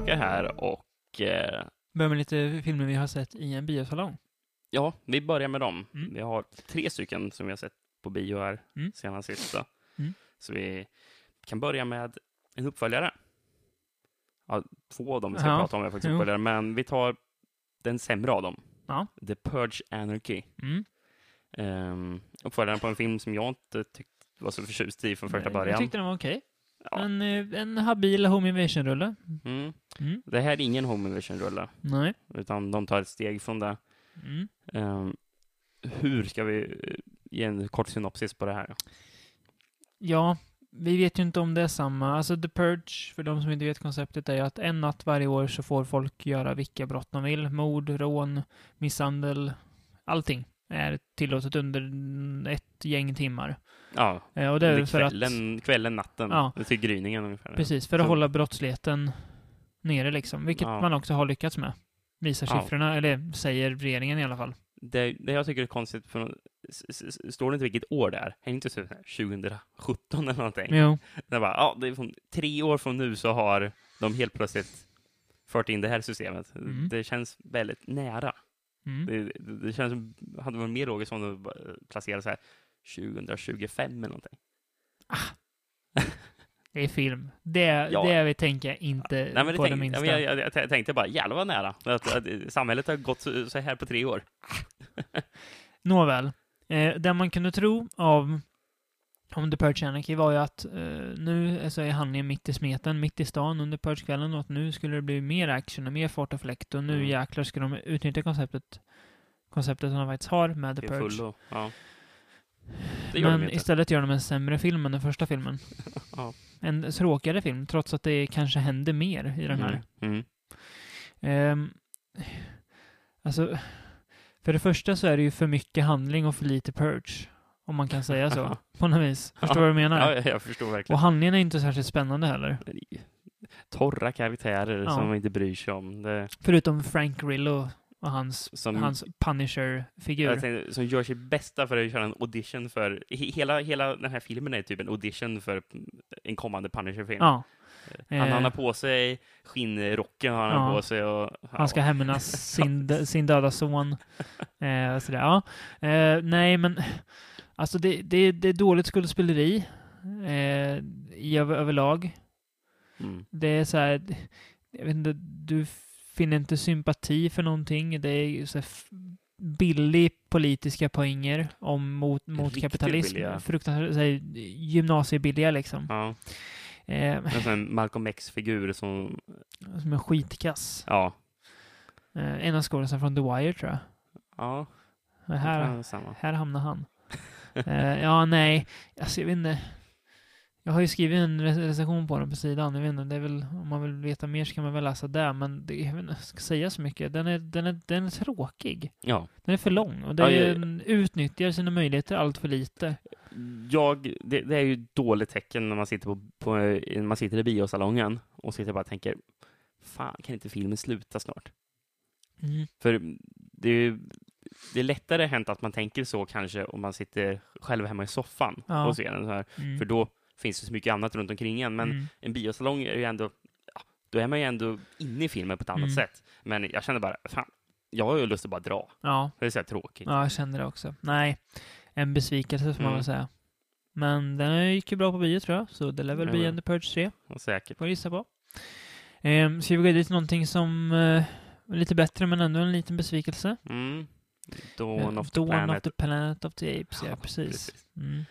Tillbaka här och eh, Börjar med lite filmer vi har sett i en biosalong. ja, vi börjar med dem. Mm. Vi har tre stycken som vi har sett på bio här Mm. senast sista. Mm. Så vi kan börja med en uppföljare. Ja, två av dem vi ska Ja, prata om är faktiskt uppföljare, men vi tar den sämre av dem. Ja. The Purge Anarchy. Mm. Um, uppföljaren på en film som jag inte tyckte var så förtjust i från första Jag början. tyckte den var okej. Ja. En, eh, en habil home invasion-rulle. Mm. Mm. Det här är ingen home invasion-rulle, Nej. utan de tar ett steg från det. Mm. Ehm, hur ska vi eh, ge en kort synopsis på det här? Ja, vi vet ju inte om det är samma. Alltså The Purge, för de som inte vet konceptet, är ju att en natt varje år så får folk göra vilka brott de vill. Mord, rån, misshandel, allting är tillåtet under ett gäng timmar. Ja, Eh, Och det är för att, kvällen, kvällen, natten, Ja. till gryningen ungefär. precis, för att Så- hålla brottsligheten nere liksom, vilket Ja. man också har lyckats med. Visar Ja. siffrorna, eller säger regeringen i alla fall. Det, det jag tycker är konstigt, för står det inte vilket år det är? Är det inte så här 2017 eller någonting? Jo, Det bara, ja, det är från, tre år från nu så har de helt plötsligt fört in det här systemet. Mm. Det känns väldigt nära. mm. Det, det, känns som, hade varit mer logiskt om de placerade så här 2025 eller någonting. Det är film. Det, <laughs> Ja. det vi tänker inte Nej, men det på det tänk, minsta. ja, men jag, jag, jag tänkte bara, jävlar vad nära. Att, att samhället har gått så, så här på tre år. <laughs> Nåväl. Eh, det man kunde tro av om The Purge Anarchy var ju att eh, nu så är handlingen mitt i smeten, mitt i stan under Purge-kvällen och att nu skulle det bli mer action och mer fart och fläkt och nu Mm. jäklar ska de utnyttja konceptet konceptet som de faktiskt har med The Det Purge. fullo. Ja. Men istället gör de en sämre film än den första filmen. <laughs> Ja. En tråkigare film, trots att det kanske händer mer i den här. Mm. Ehm, alltså, för det första så är det ju för mycket handling och för lite purge. Om man kan säga så, <laughs> på något vis. Förstår du vad jag menar? Ja, jag- jag förstår verkligen. Och handlingen är inte särskilt spännande heller. Torra karaktärer Ja. som man inte bryr sig om. Det, Förutom Frank Grillo och hans, som, hans Punisher-figur. som gör sitt bästa för att köra en audition för... he- Hela, hela den här filmen är typ en audition för en kommande Punisher-film. Ja. Han, Eh, han har på sig skinnrocken, har han Ja. på sig och... Han ska hämnas <laughs> sin, sin döda son. Eh, sådär. Ja. Eh, nej, men alltså det, det, det är dåligt skådespeleri eh, i över, överlag. Mm. Det är så här, jag vet inte, du finner inte sympati för någonting. Det är så billig politiska poänger om mot, mot kapitalism. billiga. Fruktansvärt så här, gymnasiebilliga liksom. Ja, Eh, en Malcolm X-figur som... som en skitkass. Ja. Eh, en av skådespelarna från The Wire tror jag. Ja, här, här hamnar han. Eh, ja, nej. Alltså, jag vet inte. Jag har ju skrivit en re- recension på den på sidan. Jag vet inte, det är väl, om man vill veta mer så kan man väl läsa där. Men det, jag vet inte, jag ska säga så mycket. Den är, den är, den är tråkig. Ja. Den är för lång. Och det Ja, jag- den utnyttjar sina möjligheter allt för lite. Jag, det, det är ju ett dåligt tecken när man sitter, på, på, när man sitter i biosalongen och sitter och bara tänker Fan, kan inte filmen sluta snart? Mm. För det är, ju- det är lättare hänt att man tänker så kanske om man sitter själv hemma i soffan Ja. och ser den så här. Mm. För då finns det så mycket annat runt omkring en. Men mm. en biosalong är ju ändå, ja, då är man ju ändå inne i filmen på ett annat Mm. sätt. Men jag känner bara, fan, jag har ju lust att bara dra. Ja, Det är så tråkigt. ja, jag känner det också. Nej, en besvikelse får man Mm. väl säga. Men den gick ju bra på bio tror jag. Så det lär väl bli en The Purge 3. Och säkert. Får jag gissa på. Ehm, ska vi gå vidare till någonting som eh, lite bättre men ändå en liten besvikelse? Mm. Dawn Eh, of the Dawn Planet. of the Planet of the Apes, ja, Ja, precis. Mm.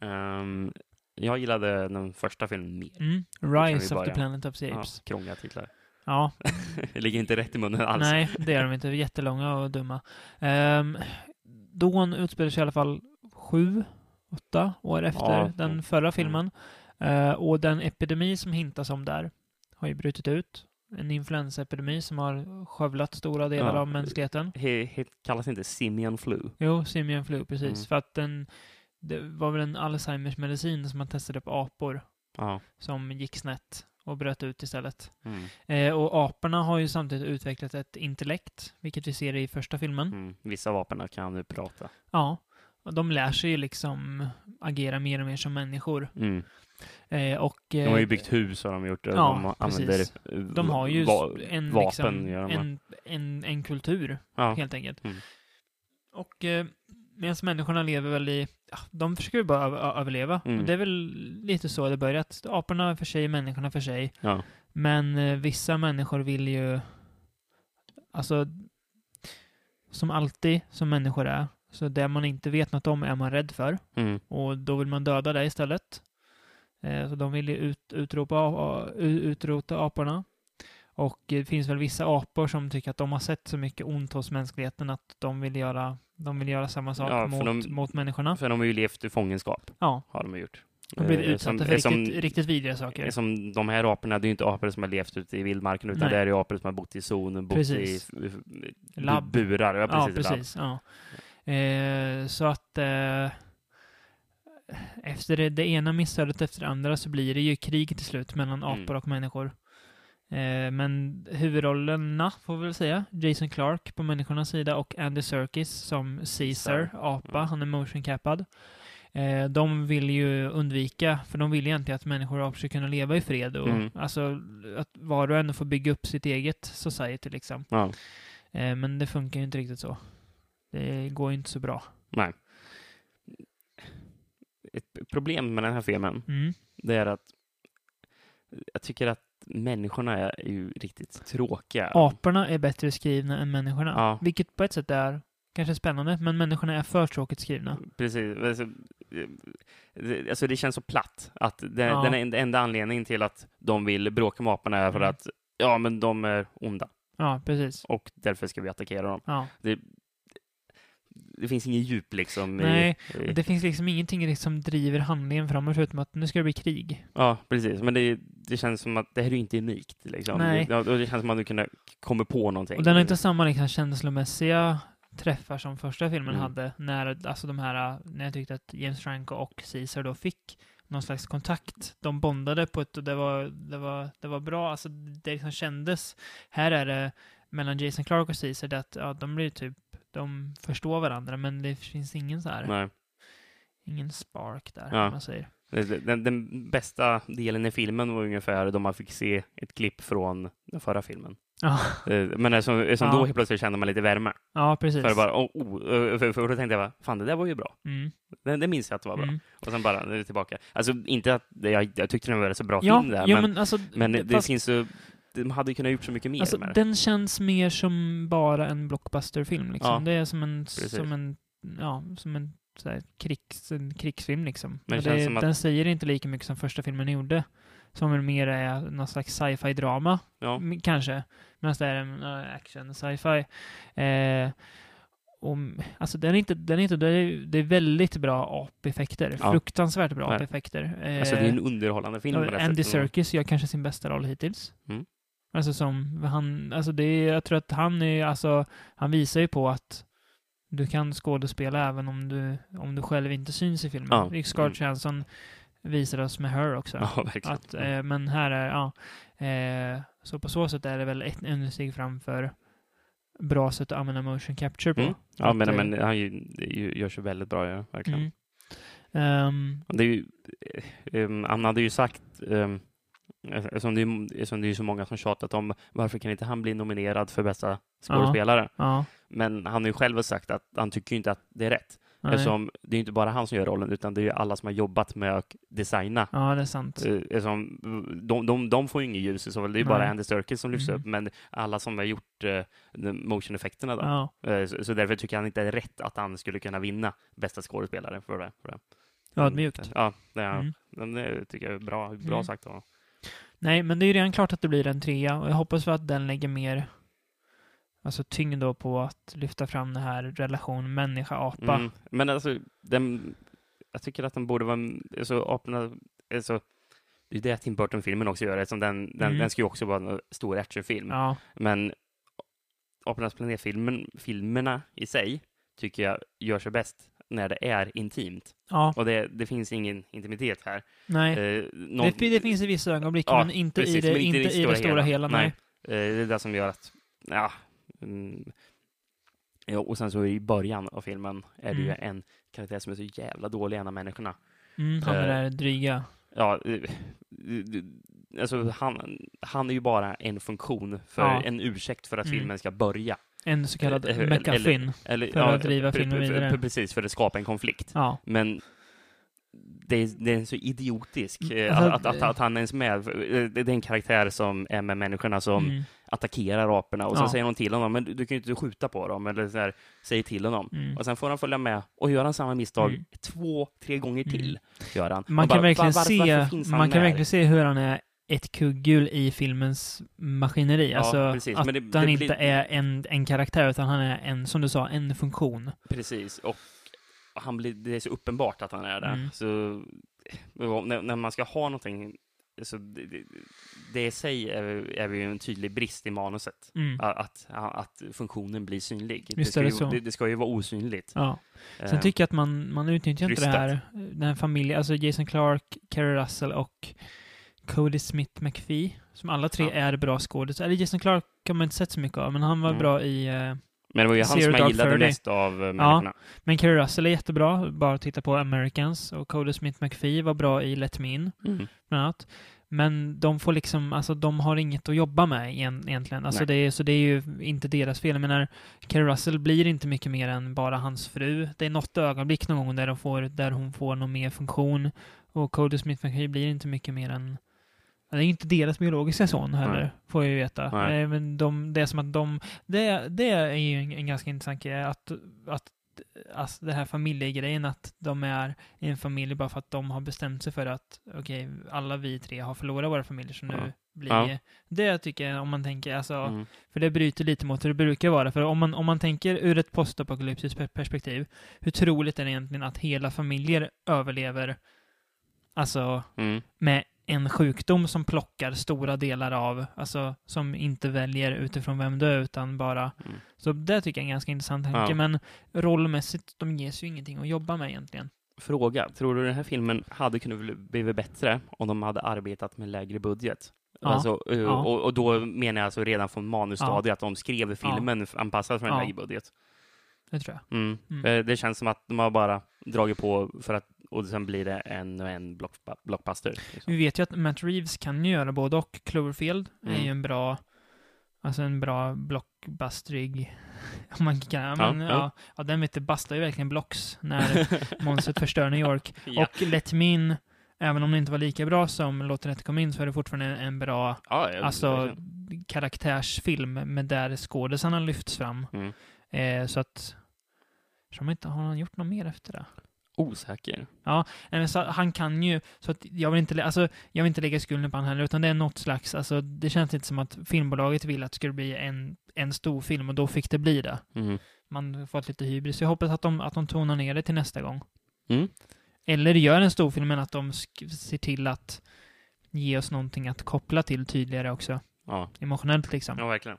Ehm, jag gillade den första filmen mer. Mm. Rise of the. Planet of the Ja, Apes. krångliga titlar. Ja, <laughs> Det ligger inte rätt i munnen alls. nej, det är de inte. Jättelånga och dumma. Um, Dawn utspelar sig i alla fall sju, åtta år efter Ja, den mm. förra filmen. Eh, och den epidemi som hintas om där har ju brutit ut. En influensaepidemi som har skövlat stora delar Ja. av mänskligheten. He, he, kallas inte simian flu? Jo, simian flu, precis. Mm. För att den, det var väl en Alzheimers medicin som man testade på apor Ja. som gick snett och bröt ut istället. Mm. Eh, och aporna har ju samtidigt utvecklat ett intellekt, vilket vi ser i första filmen. Mm. Vissa vapen kan nu prata. Ja, och de lär sig ju liksom agera mer och mer som människor. Mm. Eh, och, De har ju eh, byggt hus och de har gjort. Ja, de precis. använder eh, de har ju va- en, vapen. liksom, en, en, en kultur, ja. helt enkelt. Mm. Och eh, medan människorna lever väl i, ja, de försöker ju bara ö- överleva. Mm. Och det är väl lite så det börjat. Aporna för sig, människorna för sig. Ja. Men eh, vissa människor vill ju, alltså, som alltid som människor är, så det man inte vet något om är man rädd för. Mm. Och då vill man döda det istället. Eh, så de vill ju ut, utropa, utrota aporna. Och det finns väl vissa apor som tycker att de har sett så mycket ont hos mänskligheten att de vill göra, de vill göra samma sak Ja, mot, de- mot människorna. För de har ju levt i fångenskap. Ja, Har de gjort. de blir Eh, utsatta som- för som- riktigt, riktigt vidriga saker. Som de här aporna, det är ju inte apor som har levt ute i vildmarken, utan Nej. det är ju apor som har bott i zonen, bott Precis. i Labb. burar. Ja, Ja, precis. labb. precis. Ja. Eh, så att eh, efter det, det ena missödet efter det andra så blir det ju krig till slut mellan Mm. apor och människor. Eh, men huvudrollerna, får vi väl säga, Jason Clark på människornas sida och Andy Serkis som Caesar, apa, Mm. han är motion cappad. Eh, de vill ju undvika, för de vill egentligen att människor och apor ska kunna leva i fred och Mm. alltså att var och en får bygga upp sitt eget society liksom. Ja. Eh, men det funkar ju inte riktigt så. Det går ju inte så bra. Nej. ett problem med den här filmen, Mm. det är att jag tycker att människorna är ju riktigt tråkiga. Aporna är bättre skrivna än människorna. Ja. Vilket på ett sätt är kanske spännande, men människorna är för tråkigt skrivna. Precis. Alltså, eh, det- alltså det känns så platt. Att det, Ja. Den en- enda anledningen till att de vill bråka med aporna är för Mm. att ja, men de är onda Ja, precis. och därför ska vi attackera dem. Ja. Det, det finns ingen djup liksom. Nej, i, i, Det finns liksom ingenting som driver handlingen framåt förutom att nu ska det bli krig. Ja, precis. Men det, det känns som att det här är ju inte unikt. Liksom. Nej. Det, det känns som att du kunde komma på någonting. Och den har inte samma liksom, känslomässiga träffar som första filmen Mm. hade. När, alltså de här, när jag tyckte att James Franco och Caesar då fick någon slags kontakt. De bondade på ett och det var, det var, det var bra. Alltså det liksom kändes. Här är det mellan Jason Clark och Caesar det att ja, de blir typ, de förstår varandra men det finns ingen så här, Nej. ingen spark där, Ja. om man säger. Den, den, bästa delen i filmen var ungefär då man fick se ett klipp från den förra filmen. Ja, Eh, Men som, som Ja. då helt plötsligt kände man lite värme. ja precis. För, bara, oh, oh, för, för då tänkte jag, bara, fan det där var ju bra. Mm. Det, det minns jag att det var bra. Mm. Och sen bara, nu är det tillbaka. Alltså inte att jag, jag tyckte den var så bra Ja, film där, ja, men, men, alltså, men det fast- finns så, de hade kunnat gjort så mycket mer Alltså, med det. den känns mer som bara en blockbusterfilm. Liksom. Ja, det är som en, precis. som en, ja, som en, så här, krigs, en krigsfilm. Liksom. Men det det, att- Den säger inte lika mycket som första filmen gjorde. Som väl mer är någon slags sci-fi-drama, Ja, m- kanske. Medan det är en uh, action, sci-fi. Eh, och, alltså den är inte, den är inte, det är, det är väldigt bra apeffekter. Ja. Fruktansvärt bra apeffekter. Eh, alltså det är en underhållande film. Ja, Andy sättet. Serkis gör kanske sin bästa roll hittills. Mm. Alltså som han, alltså det är, jag tror att han är, alltså, han visar ju på att du kan skådespela även om du, om du själv inte syns i filmen. Ja. Rick Scarlett Mm. Johansson visar oss med Her också. Ja, verkligen. Att, eh, men här är, ja, eh, så på så sätt är det väl ett ännu steg fram för bra sätt att använda motion capture på. Mm. Ja, men, eh, men han gör sig väldigt bra, ja, verkligen. Mm. Ehm, är ju, eh, um, han hade ju sagt, um, eftersom, det är, eftersom det är så många som tjatat om varför kan inte han bli nominerad för bästa skådespelare? ja, Men han har ju själv sagt att han tycker inte att det är rätt. nej. Eftersom det är inte bara han som gör rollen, utan det är alla som har jobbat med att designa. ja, det är sant. Eh, Eftersom de, de, de får ju inget ljus i så fall. Det är bara Nej. Andy Serkis som lyfts Mm. upp, men alla som har gjort uh, motion-effekterna då. Ja, Eh, Så, så därför tycker han inte det är rätt att han skulle kunna vinna bästa skådespelare för det. För det. ödmjukt. Ja, det, är, Mm. det tycker jag är bra, bra Mm. sagt av honom. Nej, men det är ju redan klart att det blir en trea och jag hoppas att den lägger mer alltså tyngd då på att lyfta fram den här relationen människa-apa. Mm. Men alltså, den, jag tycker att den borde vara, alltså aporna, alltså, det är det Tim Burton-filmen också gör, eftersom den, den, Mm. den ska ju också vara en stor actionfilm. Ja, Men Apornas planet-filmen, filmerna i sig, tycker jag gör sig bäst när det är intimt. ja, Och det, det finns ingen intimitet här. nej. Eh, någon- det, det finns i vissa ögonblick, Ja, men inte, i, precis, det, men inte i det stora hela. nej. Eh, det är det som gör att, ja. Mm, ja och sen så i början av filmen är det ju Mm. en karaktär som är så jävla dålig, en av människorna. Mm, han är Eh, där dryga. Ja, eh, alltså han, han är ju bara en funktion för Ja. en ursäkt för att Mm. filmen ska börja. En så kallad eller- McGuffin. Eller, För att driva filmen vidare. pre- Precis, för att skapa en konflikt. Ja, Men det är, det är så idiotisk Mm, eh, alltså, att, att, att han ens med. Eh, Det är en karaktär som är med människorna som mm, attackerar aporna och sen Ja. säger någon till honom, men du, du kan ju inte skjuta på dem, eller så här, säger till honom. mm. Och sen får han följa med och gör han samma misstag Mm. två, tre gånger till. Gör han. Man kan bara, verkligen var- se, man kan verkligen se hur han är ett kugghjul i filmens maskineri. Ja, Alltså precis. att det- han det inte blir- är en, en karaktär, utan han är en, som du sa, en funktion. Precis, och han blir, det är så uppenbart att han är det. Mm. Så när, när man ska ha någonting, så det, det, det i sig är, är ju en tydlig brist i manuset. Mm. Att, att, att funktionen blir synlig. det, Visst ska det ju, så. Det, det ska ju vara osynligt. Ja. Sen Eh, tycker jag att man, man utnyttjar inte det här, den här familjen, alltså Jason Clark, Kerry Russell och Cody Smith McPhee, som alla tre Ja. är bra skådespelare. Eller Jason Clark har man inte sett så mycket av, men han var Mm. bra i uh, Men det var ju han som jag gillade Thirty. mest av eh, människorna. Men Kerry Russell är jättebra, bara att titta på Americans. Och Cody Smith McPhee var bra i Let Me In, Mm. bland annat. Men de får liksom, alltså de har inget att jobba med igen, egentligen. Alltså Nej. det är, så det är ju inte deras fel. Jag menar, Kerry Russell blir inte mycket mer än bara hans fru. Det är något ögonblick någon gång där, de får, där hon får någon mer funktion. Och Cody Smith McPhee blir inte mycket mer än Det är inte deras biologiska son heller, Nej. får jag ju veta. Nej. Eh, Men de, det är som att de... Det, det är ju en, en ganska intressant grej, att, att alltså det här familjegrejen, att de är en familj bara för att de har bestämt sig för att okej, alla vi tre har förlorat våra familjer, så nu Ja. blir Ja. det tycker jag, om man tänker, alltså, Mm. för det bryter lite mot hur det brukar vara. För om man, om man tänker ur ett postapokalyptiskt per- perspektiv, hur troligt är det egentligen att hela familjer överlever, alltså Mm. med en sjukdom som plockar stora delar av, alltså som inte väljer utifrån vem du är, utan bara... Mm. Så det tycker jag är en ganska intressant tanke, Ja. men rollmässigt, de ges ju ingenting att jobba med egentligen. Fråga, tror du den här filmen hade kunnat bli bättre om de hade arbetat med lägre budget? Ja. Alltså, eh, Ja. och, och då menar jag alltså redan från manusstadiet, att de skrev filmen anpassad för en Ja. lägre budget. Det tror jag. Mm. Mm. Eh, Det känns som att de har bara dragit på för att, och sen blir det en och en block, blockbuster. Liksom. Vi vet ju att Matt Reeves kan ju göra både och. Cloverfield är Mm. ju en bra, alltså en bra blockbusterig, <laughs> om man kan, ja, men, ja. ja, ja, den vet du, bastar ju verkligen blocks när <laughs> monstret förstör New York. <laughs> Ja. Och Let Me In, även om det inte var lika bra som Låt det komma in, så är det fortfarande en bra Ja, ja, alltså, karaktärsfilm med där skådisarna lyfts fram. Mm. Eh, så att... Som inte, har han gjort något mer efter det? Osäker. Men så, han kan ju, så att jag vill inte, alltså, jag vill inte lägga skulden på honom heller, utan det är något slags, alltså det känns inte som att filmbolaget vill att det skulle bli en, en stor film och då fick det bli det. Mm. Man har fått lite hybris. Jag hoppas att de, att de tonar ner det till nästa gång. Mm. Eller gör en stor film, men att de ser till att ge oss någonting att koppla till tydligare också. Ja. Emotionellt liksom. ja, verkligen.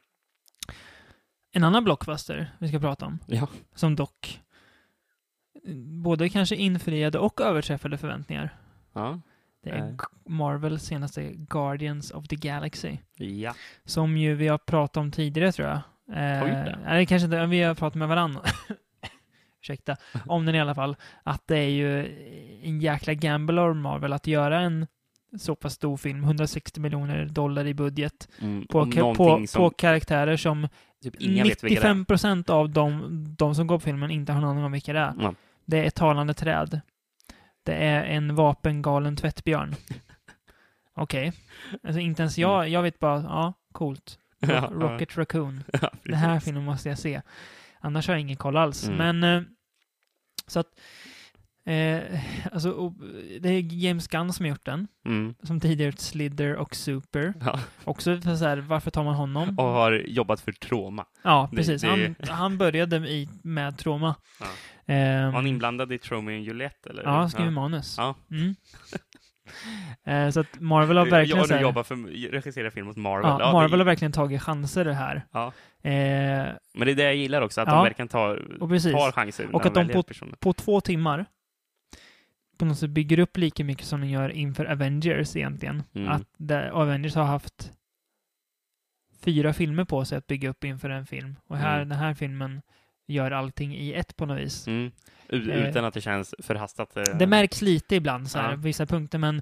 En annan blockbuster vi ska prata om, Ja. som dock både kanske infriade och överträffade förväntningar. Ja. Det är Eh. Marvels senaste Guardians of the Galaxy. ja. Som ju vi har pratat om tidigare tror jag. Eh, Har vi gjort det? Nej, kanske inte. Vi har pratat med varandra. <laughs> Ursäkta. <laughs> Om den i alla fall. Att det är ju en jäkla gamble av Marvel att göra en så pass stor film. 160 miljoner dollar i budget. Mm. På, ka- på, som på karaktärer som typ ingen vet vilka det är. 95 procent av de, de som går på filmen inte har någon aning om vilka det är. Ja. Det är ett talande träd. Det är en vapengalen tvättbjörn. <laughs> Okej. Alltså inte ens jag, jag vet bara, ja, coolt. Ro- <laughs> ja. Rocket Raccoon. Ja, Den här filmen måste jag se. Annars har jag ingen koll alls. Mm. Men, eh, så att, eh, <laughs> alltså, det är James Gunn som har gjort den. Mm. Som tidigare gjort Slither och Super. Ja. Också för så här, varför tar man honom? Och har jobbat för Troma. Ja, Det- precis. det- Han, han började i, med trauma. Ja. Ehm, Var han inblandad i Tromeo och Juliet? Eller? Ja, han skriver manus. Ja. Mm. <laughs> Eh, så att Marvel har verkligen Jag här, jobbar för regisserar film åt Marvel. ja, Ja, Marvel det, har verkligen tagit chanser det här. Ja. Eh, Men det är det jag gillar också, att Ja. de verkligen tar, och precis. tar chanser. Och att de på- personer. På två timmar på något sätt bygger upp lika mycket som de gör inför Avengers egentligen. Mm. Att det, Avengers har haft fyra filmer på sig att bygga upp inför en film. Och här, Mm. den här filmen gör allting i ett på något vis. Mm. Eh, Utan att det känns förhastat. eh, Det märks lite ibland så här, Ja. vissa punkter, men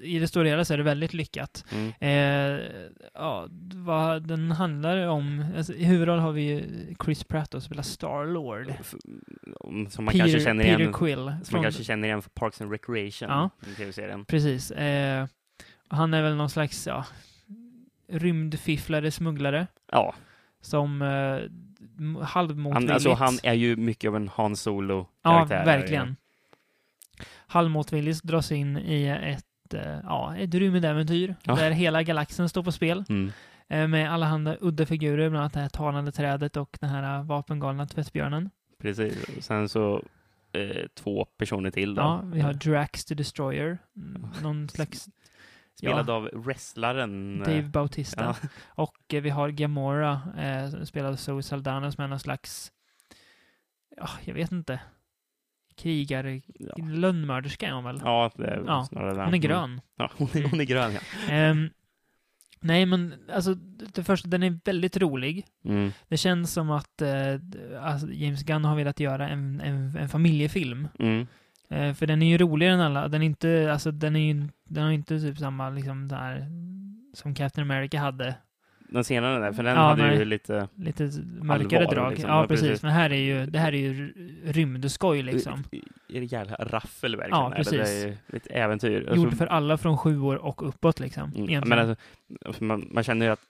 i det stora hela så är det väldigt lyckat. Mm. Eh, ja, vad den handlar om, alltså, i huvudroll har vi Chris Pratt som spelar Star-Lord. Som man Peter, kanske känner Peter igen. Quill. Som man från- kanske känner igen för Parks and Recreation. Ja. TV-serien. Precis. Eh, han är väl någon slags ja, rymdfifflare, smugglare, Ja, som eh, halvmotvilligt... han, alltså, han är ju mycket av en Han Ja, Solo-karaktär. verkligen. Halvmotvilligt dras in i ett, eh, ja, ett rymdäventyr Ja. där hela galaxen står på spel. Mm. Eh, med alla handa udda figurer, bland annat det här talande trädet och den här eh, vapengalna tvättbjörnen. Precis. Sen så eh, två personer till då. Ja, vi har Drax the Destroyer, mm, någon slags Spelad av wrestlaren. Dave Bautista. Ja. Och eh, vi har Gamora, eh, spelad av Zoe Saldana, som är någon slags, ja, jag vet inte, krigare, Ja. lönnmörderska är hon väl? ja, det är Ja, snarare där. Hon är grön. Ja, hon är, hon är grön, ja. <laughs> Ehm, Nej, men alltså, det första, den är väldigt rolig. Mm. Det känns som att eh, alltså, James Gunn har velat göra en, en, en familjefilm. Mm. Eh, för den är ju roligare än alla. Den är inte, alltså den är ju, den har inte typ samma liksom där som Captain America hade. Den senare där, för den Ja, hade nej. ju lite... Lite mörkare Allvar, drag. liksom. Ja, precis. precis. Men här är ju, det här är ju rymdskoj liksom. Är det jävla raffel verkligen? Ja, precis. Det är ju ett äventyr. Gjord Alltså, för alla från sju år och uppåt liksom. mm, men alltså, alltså, man, man känner ju att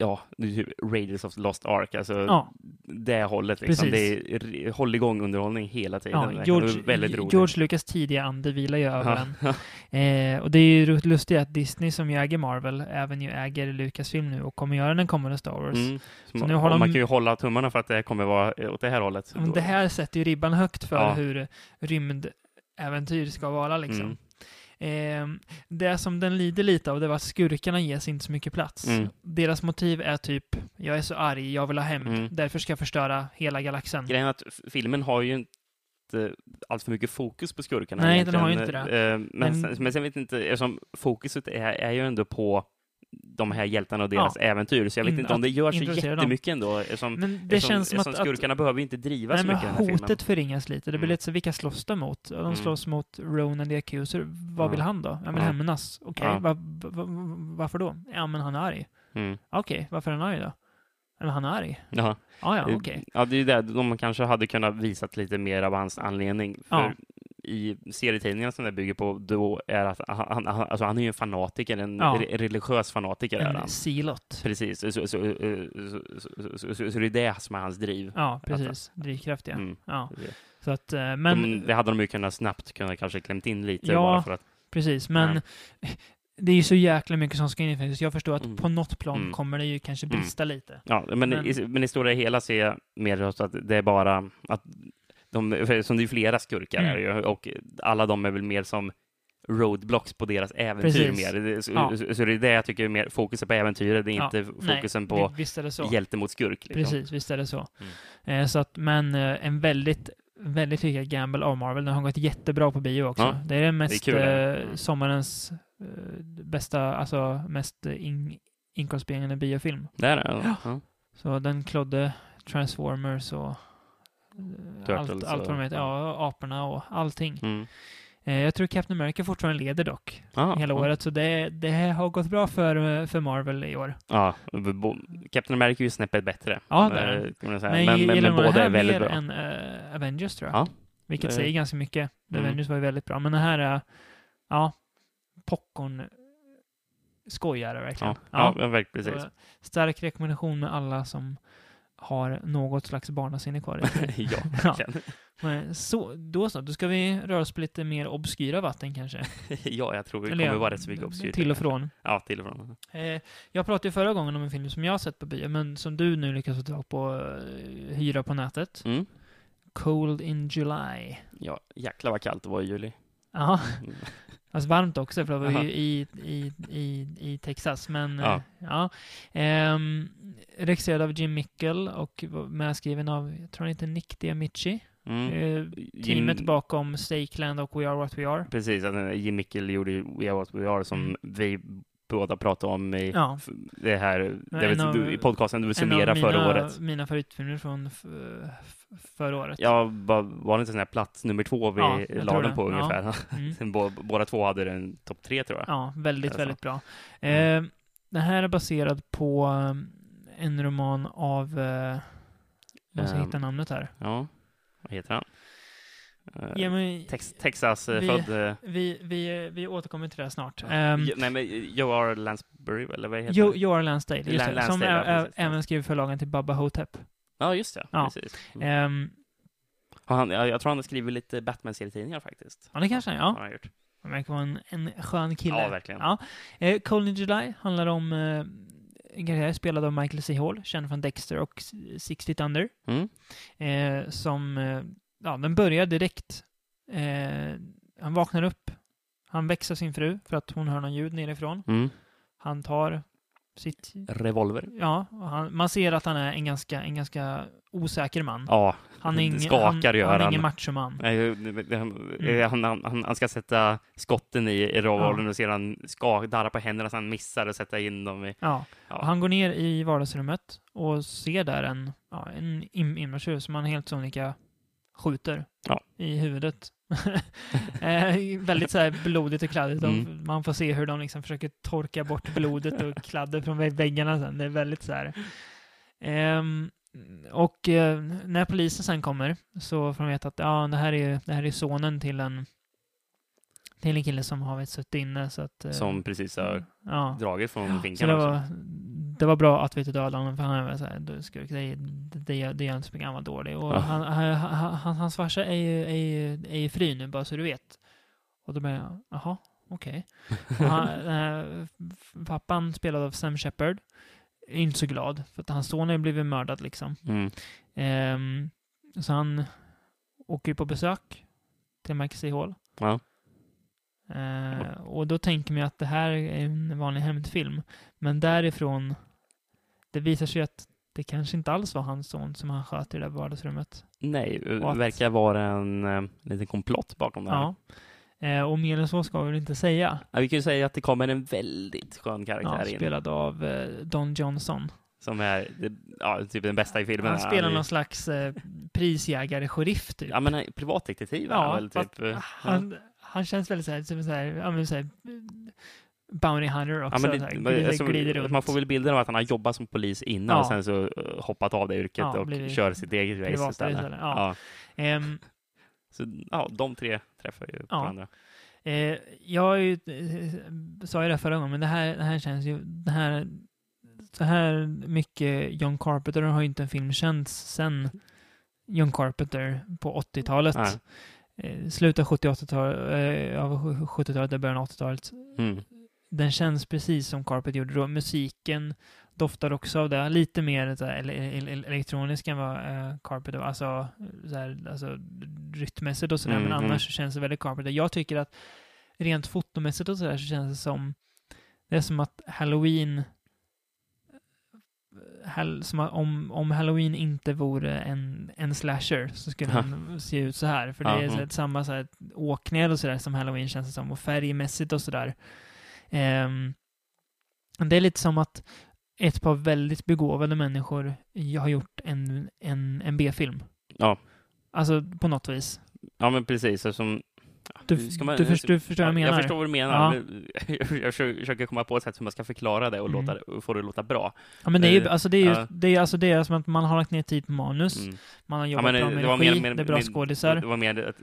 Ja, typ Raiders of the Lost Ark, alltså ja, det hållet liksom. Precis. Det är r- håll igång underhållning hela tiden. ja, George, väldigt roligt. George Lucas tidiga ande vilar ju över den. ja. <laughs> Eh, och det är ju lustigt att Disney som ju äger Marvel även ju äger Lucasfilm nu och kommer göra den kommande Star Wars. Mm. Så nu har och man de- kan ju hålla tummarna för att det kommer vara åt det här hållet. Men det här sätter ju ribban högt för Ja. hur rymdäventyr ska vara liksom. Mm. Eh, det som den lider lite av det var att skurkarna ges inte så mycket plats. Mm. Deras motiv är typ, jag är så arg, jag vill ha hämnd, Mm. därför ska jag förstöra hela galaxen. Grejen är att filmen har ju inte allt för mycket fokus på skurkarna. Nej, den egentligen. har ju inte det. Eh, Men, Men- sen, men sen vet inte, eftersom fokuset är, är ju ändå på de här hjältarna och deras äventyr, så jag vet In- inte om det gör så introducera dem. jättemycket ändå. Eftersom, Men det eftersom, känns som att, eftersom att skurkarna behöver ju inte driva Nej, så men mycket i den här filmen. hotet förringas lite. Det blir Mm. lite så, vilka slåss de mot? Ja, De Mm. slåss mot Ronan the Accuser. Vad Ja. vill han då? Jag vill Ja. hämnas. Okej, Ja. va, va, va, varför då? Ja, men han är arg. Mm. Okej, varför är han arg då? Eller han är arg. Ja. Ja, ja, Eh, okej. Ja, det är ju det. De kanske hade kunnat visat lite mer av hans anledning. För Ja i serietidningarna som det bygger på då är att han, han, alltså han är ju en fanatiker, en ja. religiös fanatiker. En är silot. Precis, eh, så, så, så, så, det är det som är hans driv. Ja, precis. Drivkraft, mm. ja. Så att, eh, men... De, det hade de ju kunnat snabbt kunnat kanske klämt in lite ja, bara för att... precis. Men nej. <laughs> det är ju så jäkla mycket som ska in Jag förstår att mm. på något plan mm. kommer det ju kanske mm. brista mm. lite. Ja, men, men... I, men i stora hela ser jag mer att det är bara att de, som det är flera skurkar Mm. här ju, och alla de är väl mer som roadblocks på deras äventyr Precis. mer. Så, Ja. så, det är det jag tycker är mer fokuset på äventyret, det är Ja, inte Nej, fokusen på Visst är det hjälte mot skurk. Liksom. Precis, visst är det så. Mm. Eh, så att, men eh, en väldigt, väldigt lyckad gamble av Marvel. Den har gått jättebra på bio också. Ja, det är den mest det. eh, sommarens eh, bästa, alltså mest in, inkomstbringande biofilm. Det är det. Ja. Så den klodde Transformers och eh, allt, Turtles allt vad de heter. Ja, aporna och allting. Mm. Eh, jag tror Captain America fortfarande leder dock Ja, hela ja. året. Så det, det har gått bra för, för Marvel i år. Ja, Captain America är ju snäppet bättre. Ja, det är eh. Men, Men, men, men båda är väldigt bra. än eh, Avengers tror jag. Ja. Vilket Det- säger ganska mycket. Mm. Avengers var ju väldigt bra. Men den här är, ja, popcorn skojare verkligen. Ja, ja, verkligen precis. Så, stark rekommendation med alla som har något slags barnasinne kvar. i <laughs> sig. ja. Men så, då så. Då ska vi röra oss på lite mer obskyra vatten kanske. <laughs> ja, jag tror det Eller kommer vara rätt så mycket obskyrt. Till och från. Ja, till och från. Eh, jag pratade ju förra gången om en film som jag har sett på bio, men som du nu lyckas få tag på eh, hyra på nätet. Mm. Cold in July. Ja, jäklar vad kallt det var i juli. Ja, Mm. alltså varmt också för det var Aha. ju i, i, i, i Texas. Men Ja. eh, ja. Ehm, regisserad av Jim Mickel och medskriven av, jag tror han heter Nick Diamici. Mm. Eh, teamet bakom Stakeland och We Are What We Are. Precis, eh, Jim Mickel gjorde We Are What We Are som Mm. vi båda pratade om i Ja. det här, det vet, av- du, i podcasten du summerade förra året. mina favoritfilmer från förra året. Ja, var, var det inte sån här plats nummer två vi Ja, la den på Ja. ungefär? Mm. <laughs> Sen bå, båda två hade den topp tre tror jag. Ja, väldigt, väldigt bra. Mm. Eh, den här är baserad på eh, en roman av... Eh, jag ska Ehm. hitta namnet här. Ja, vad heter han? Eh, Ge mig, Tex, Texas eh, vi- eh, vi, vi, vi återkommer till det snart. Um, Jo- nej, men Joe R. Lansbury, eller vad heter jo, det? Joar Lansdale, just Lan- det, som Lansdale, ja, ä- precis. även skriver förlagen till Baba Hotep. Ja, just det. Ja. Precis. Ehm, Har Han, jag, jag tror han har skrivit lite Batman-serietidningar faktiskt. ja, det kanske han Har ja. han gjort. Han verkar vara en, en skön kille. Ja, verkligen. Ja. Eh, Cold in July handlar om eh, en karaktär spelad av Michael C. Hall, känd från Dexter och S- Six Feet Under. Mm. eh, som, eh, ja, den börjar direkt. Eh, han vaknar upp. Han växer sin fru för att hon hör någon ljud nerifrån. Mm. Han tar sitt... Revolver. Ja, han, man ser att han är en ganska, en ganska osäker man. Ja, Han är ingen, skakar han, gör han är han. ingen machoman. Eh, han, han, han, ska sätta skotten i, i revolvern och sedan darra på händerna så han missar och sätta in dem i... Ja. Ja. Han går ner i vardagsrummet och ser där en, ja, en in- inbrottstjuv som han helt sonika skjuter Ja. i huvudet. <laughs> eh, väldigt så här blodigt och kladdigt. Mm. Man får se hur de liksom försöker torka bort blodet och kladdet från vä- väggarna sen. Det är väldigt så här. Ehm, och eh, när polisen sen kommer så får de veta att ja, det här är, det här är sonen till en till en kille som har vet, suttit inne. Så att, eh, Som precis har ja. dragit från Så finkan det också. var, det var bra att vi inte dödade honom, för han är såhär, du skurk, det, det, det gör inte så mycket, han var dålig. Och Ja. han, han, han, han, hans farsa är ju, är, ju, är ju fri nu, bara så du vet. Och då började jag, jaha, okej. F- Pappan spelad av Sam Shepard, är inte så glad, för att hans son har ju blivit mördad liksom. Mm. Ehm, så han åker ju på besök till Maxie Hall. Ja. Eh, och då tänker man ju att det här är en vanlig hämndfilm. Men därifrån, det visar sig att det kanske inte alls var hans son som han sköt i det där vardagsrummet. Nej, det att- verkar vara en eh, liten komplott bakom det här. Ja. Eh, och mer än så ska vi väl inte säga. Ja, vi kan ju säga att det kommer en väldigt skön karaktär Ja, in. spelad av eh, Don Johnson. Som är ja, typ den bästa i filmen. Han spelar är- någon slags eh, prisjägare-sheriff typ. Ja, men han är privatdetektiv är han Ja, väl, typ. eh, han, han känns väldigt såhär, som såhär, ja men såhär, Bounty Hunter också. Ja, det, glider, alltså, glider man får väl bilden av att han har jobbat som polis innan Ja. och sen så eh, hoppat av det yrket Ja, och kör sitt eget race istället. istället, ja. Ehm, Så ja, de tre träffar ju varandra. Eh, jag ju, eh, sa ju det förra gången, men det här, det här känns ju, det här, så här mycket John Carpenter har ju inte en film känts sen John Carpenter på 80-talet. Eh, slutet av 70-80-talet, eh, av 70-talet, och början av 80-talet. Mm. Den känns precis som Carpenter gjorde då. Musiken doftar också av det. Lite mer så här, elektronisk än vad eh, Carpenter var. Alltså, så här, alltså rytmässigt och sådär. Mm, men mm. annars så känns det väldigt Carpenter. Jag tycker att rent fotomässigt och sådär så känns det som det är som att Halloween Hall, som om, om Halloween inte vore en, en slasher så skulle den se ut så här. För det är så mm. här, samma så här, åkningar och sådär som Halloween känns det som. Och färgmässigt och sådär. Ehm, det är lite som att ett par väldigt begåvade människor har gjort en, en, en B-film. Ja. Alltså på något vis. ja, men precis. Som, Du, man- du, först, du förstår vad jag menar. Jag förstår vad du menar. Ja. men Jag försöker komma på ett sätt hur man ska förklara det och Mm. låta, och få det att låta bra. Ja, men det är ju, Eh, alltså det är ju, ja. det är, alltså det är som att man har lagt ner tid på manus, Mm. man har Ja, jobbat men bra det med var regi, mer- mer- det är bra skådisar. Det var mer att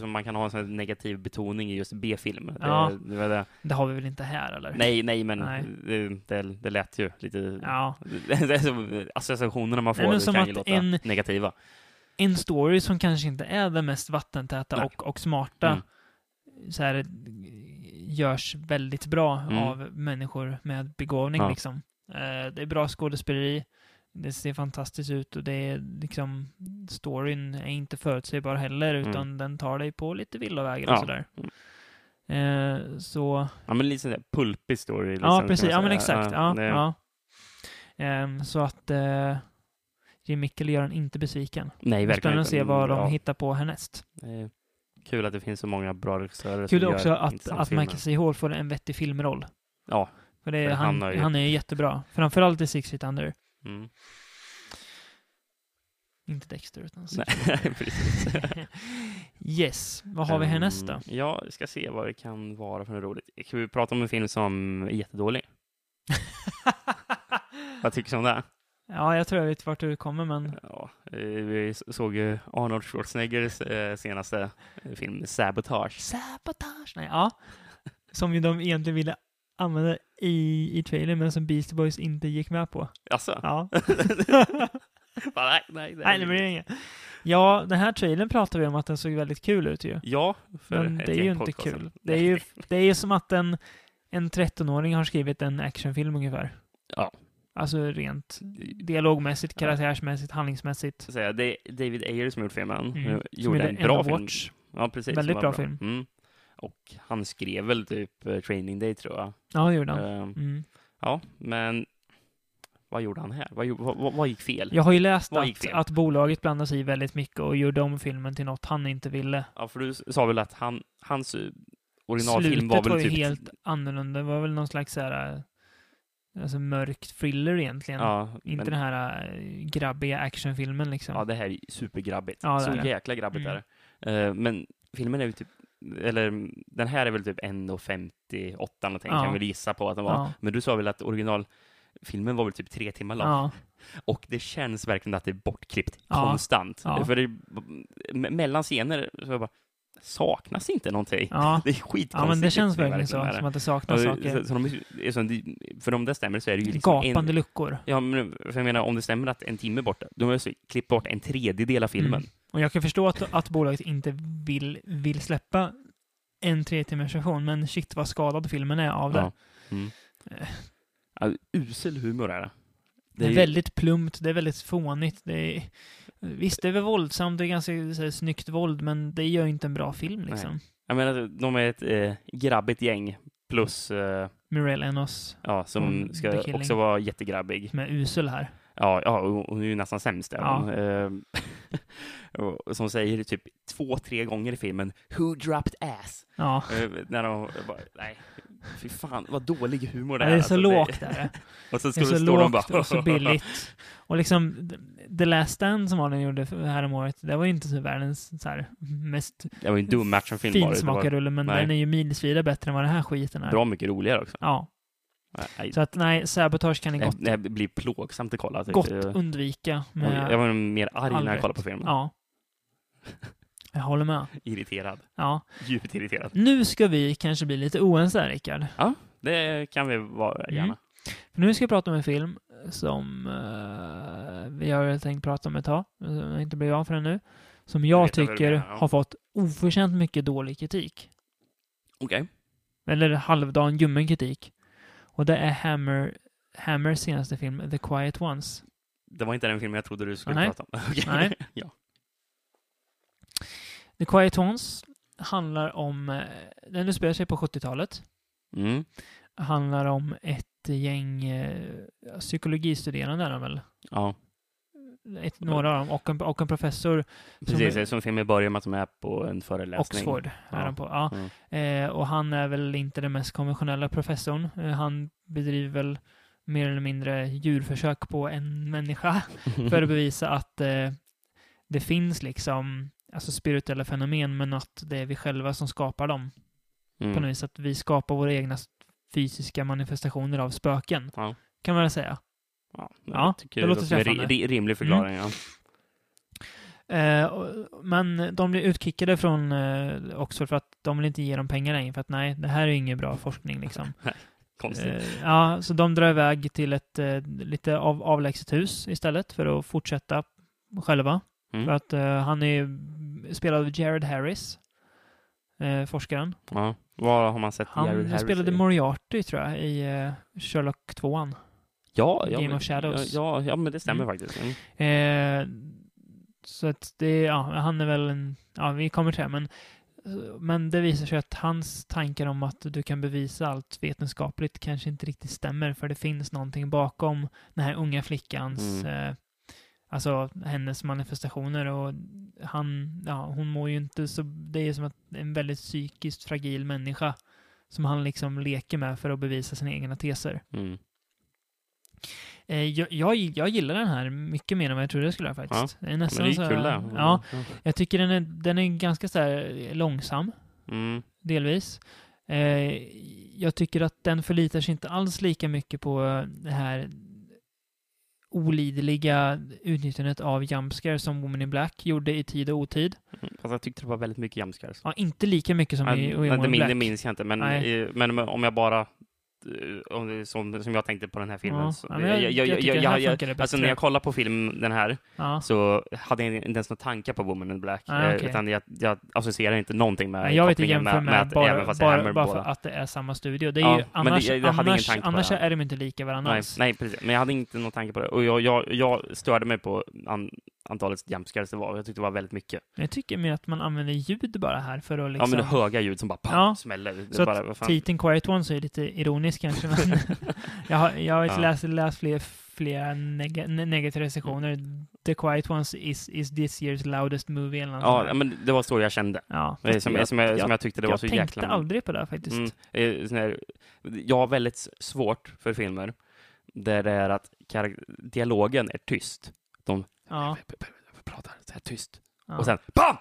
det, man kan ha en sån negativ betoning i just B-film. Ja. Det, det det. Det har vi väl inte här eller? Nej, nej, men Nej. Det, det, det lät ju lite... Ja. <laughs> Det, det associationerna man får Nej, det kan ju låta en- negativa. En story som kanske inte är den mest vattentäta och, och smarta Mm. så här, görs väldigt bra Mm. av människor med begåvning Ja. liksom. Eh, det är bra skådespeleri, det ser fantastiskt ut och det är liksom storyn är inte förutsägbar heller Mm. utan den tar dig på lite villovägar Ja. och sådär. Mm. Eh, så Ja, men lite sån där pulpig story. Liksom, Ja, precis. Ja, men exakt. Ja, det- ja. Ehm, så att uh, Jim Mickel gör en inte besviken. Nej, är verkligen Spännande att inte. se vad de Ja, hittar på härnäst. är Kul att det finns så många bra regissörer Kul som också gör att, att. Michael C. Hall får en vettig filmroll. Ja. För det är, För han, han han, har ju- är jättebra. Framförallt i Six Feet Under. Mm. Inte Dexter, utan Six Nej, <laughs> precis. <laughs> Yes. Vad har vi härnäst då? Mm, Ja, vi ska se vad det kan vara för något roligt. Kan vi prata om en film som är jättedålig? <laughs> Vad tycker du om det? Ja, jag tror jag vet vart du kommer, men Ja, eh, vi såg ju Arnold Schwarzeneggers eh, senaste film Sabotage. Sabotage! Nej, ja. Som ju de egentligen ville använda i, i trailern, men som Beastie Boys inte gick med på. Alltså? Ja. <laughs> <laughs> Bara, nej, nej, Nej, det blir inget. Ja, den här trailern pratar vi om att den såg väldigt kul ut ju. Ja, för Men det är ju inte kul. Det är ju, det är ju som att en, en 13-åring har skrivit en actionfilm ungefär. Ja. Alltså rent dialogmässigt, Ja. karaktärsmässigt, handlingsmässigt. Säga, det är David Ayer som gjort filmen. Mm. Mm. Gjorde en bra film. Watch. Ja, precis. Väldigt bra var film. Mm. Och han skrev väl typ eh, Training Day, tror jag. Ja, det gjorde han. Ehm, Mm. Ja, men vad gjorde han här? Vad, vad, vad, gick fel? Jag har ju läst att, att bolaget blandade sig i väldigt mycket och gjorde om filmen till något han inte ville. Ja, för du sa väl att han, hans eh, originalfilm var Slutet väl var ju typ... helt annorlunda. Det var väl någon slags så här, äh, alltså mörk thriller egentligen. Ja, Inte men, den här äh, grabbiga actionfilmen liksom. ja, det här är supergrabbigt. Ja, Så är det. jäkla grabbigt Mm. är det. Eh, men filmen är ju typ, eller den här är väl typ 1.58 någonting, Ja. kan vi gissa på att den var. Ja. Men du sa väl att originalfilmen var väl typ tre timmar lång? Ja, Och det känns verkligen att det är bortklippt Ja. konstant. För det, me- mellan scener så jag bara, saknas inte någonting? ja. <laughs> Det är skitkonstigt. ja men det känns liksom, verkligen så. Som att det saknas Ja, saker. så, så de, för om det stämmer så är det ju liksom Gapande en, luckor. Ja, men för jag menar, om det stämmer att en timme borta, då har jag klippt bort en tredjedel av filmen. Mm. Och jag kan förstå att, att bolaget inte vill, vill släppa en tre timmars version, men shit vad skadad filmen är av det. Ja. Mm. Ja, usel humor är det. Det är ju- väldigt plumpt, det är väldigt fånigt. Det är, visst, det är väl våldsamt, det är ganska så här, snyggt våld, men det gör ju inte en bra film liksom. Jag menar, de är ett eh, grabbigt gäng plus, eh, Muriel Enos ja, som Mm, ska också vara jättegrabbig. är usel här. Ja, ja och hon är ju nästan sämst där. Ja. Eh, <laughs> som säger typ två, tre gånger i filmen Who dropped ass? Ja, Eh, när de bara, nej, fy fan vad dålig humor det det är. är så alltså, lågt där. <laughs> Och så Det ska är det så stå de lågt bara... och så billigt. <laughs> Och liksom, The Last Stand som Arlen gjorde här om året, det var ju inte så världens så här, mest Det var ju en dum. Det var finsmakarrulle, men nej. den är ju milsvida bättre än vad den här skiten är. bra mycket roligare också. Ja, Nej, så att nej, Sabotage kan ni det, gott, det blir plågsamt att kolla. gott undvika. Med jag var mer arg när jag kollade på filmen. Ja. Jag håller med. Irriterad. Ja. Djupt irriterad. Nu ska vi kanske bli lite oense här, Rickard. Det kan vi vara Mm. gärna. För nu ska jag prata om en film som eh, vi har tänkt prata om ett tag, som inte blivit av förrän nu. Som jag jag tycker menar, ja. har fått oförtjänt mycket dålig kritik. Okej. Eller halvdan ljummen kritik. Och det är Hammer, Hammers senaste film, The Quiet Ones. Det var inte den filmen jag trodde du skulle Ah, prata om. <laughs> Okej. Nej. <laughs> ja. The Quiet Ones handlar om, eh, den utspelar sig på 70-talet. Mm. Handlar om ett gäng eh, psykologistuderande är de väl? Ja, Ett, några av dem, och en, och en professor precis. är- Som, som filmen börjar med att de är på en föreläsning. Oxford är Ja. de på. Ja. Mm. Eh, och han är väl inte den mest konventionella professorn. Eh, han bedriver väl mer eller mindre djurförsök på en människa <laughs> för att bevisa att eh, det finns liksom alltså spirituella fenomen, men att det är vi själva som skapar dem. På något Mm. vis att vi skapar våra egna fysiska manifestationer av spöken. Ja. Kan man väl säga. Ja, Ja, jag tycker det det låter träffande. Mm. ri- ri- rimlig förklaring. Ja. Eh, och- men de blir utkickade från eh, Oxford för att de vill inte ge dem pengar längre, för att nej, det här är ju ingen bra forskning liksom. <laughs> Konstigt. Eh, ja, så de drar iväg till ett eh, lite av, avlägset hus istället för att fortsätta själva. Mm. För att eh, han är spelad av Jared Harris, eh, forskaren. Ja. Vad har man sett Han Jared Harris spelade i? Moriarty, tror jag, i eh, Sherlock 2. ja, ja, Game men, of Shadows. Ja, ja, men det stämmer Mm. faktiskt. Mm. Så att det, ja, han är väl en, ja, vi kommer till det, men men det visar sig att hans tankar om att du kan bevisa allt vetenskapligt kanske inte riktigt stämmer, för det finns någonting bakom den här unga flickans, Mm. Alltså hennes manifestationer och han, ja, hon mår ju inte så, det är som att en väldigt psykiskt fragil människa som han liksom leker med för att bevisa sina egna teser. Mm. Eh, jag, jag, jag gillar den här mycket mer än vad jag trodde jag skulle göra faktiskt. Det är Men nästan det är kul det. Ja, jag tycker den är, den är ganska så här långsam, Mm. delvis. Eh, jag tycker att den förlitar sig inte alls lika mycket på det här olidliga utnyttjandet av jumpscare som Woman in Black gjorde i tid och otid. Fast jag tyckte det var väldigt mycket jumpscares. Ja, inte lika mycket som i, i Ja, Woman in Black. det minns jag inte, men, eh, men om jag bara om det är som, som jag tänkte på den här filmen. Ja, så, jag- jag alltså när jag kollade på film, den här, Ja. så hade jag inte ens några tankar på Woman in Black. Ah, eh, okej. Utan jag, jag associerar inte någonting med Men jag vet inte kopplingen jämför med, att bara, även fast bara, bara för att det är samma studio. Det är Ja, ju, men det- annars, annars, annars är de inte lika varandra Nej, nej, precis. Men jag hade inte någon tanke på det. Och jag, jag, jag störde mig på an, antalet jumpscares det var. Jag tyckte det var väldigt mycket. Jag tycker mer att man använder ljud bara här för att Ja, liksom... men det höga ljud som bara pam, Ja. smäller. Så bara, att titeln Quiet Ones är lite ironisk kanske, men <laughs> jag har, jag har Ja. läst, läst fler, fler neg ne- negativa recensioner. The Quiet Ones is, is this year's loudest movie eller något Ja, där. ja, men det var så jag kände. ja, fast Som, jag, som, jag, som jag tyckte det var jag så tänkte jäkla... aldrig på det faktiskt. Mm, eh, här, jag har väldigt svårt för filmer där det är att dialogen är tyst. De Ja, pratar så här tyst. ja. Och sen BAM!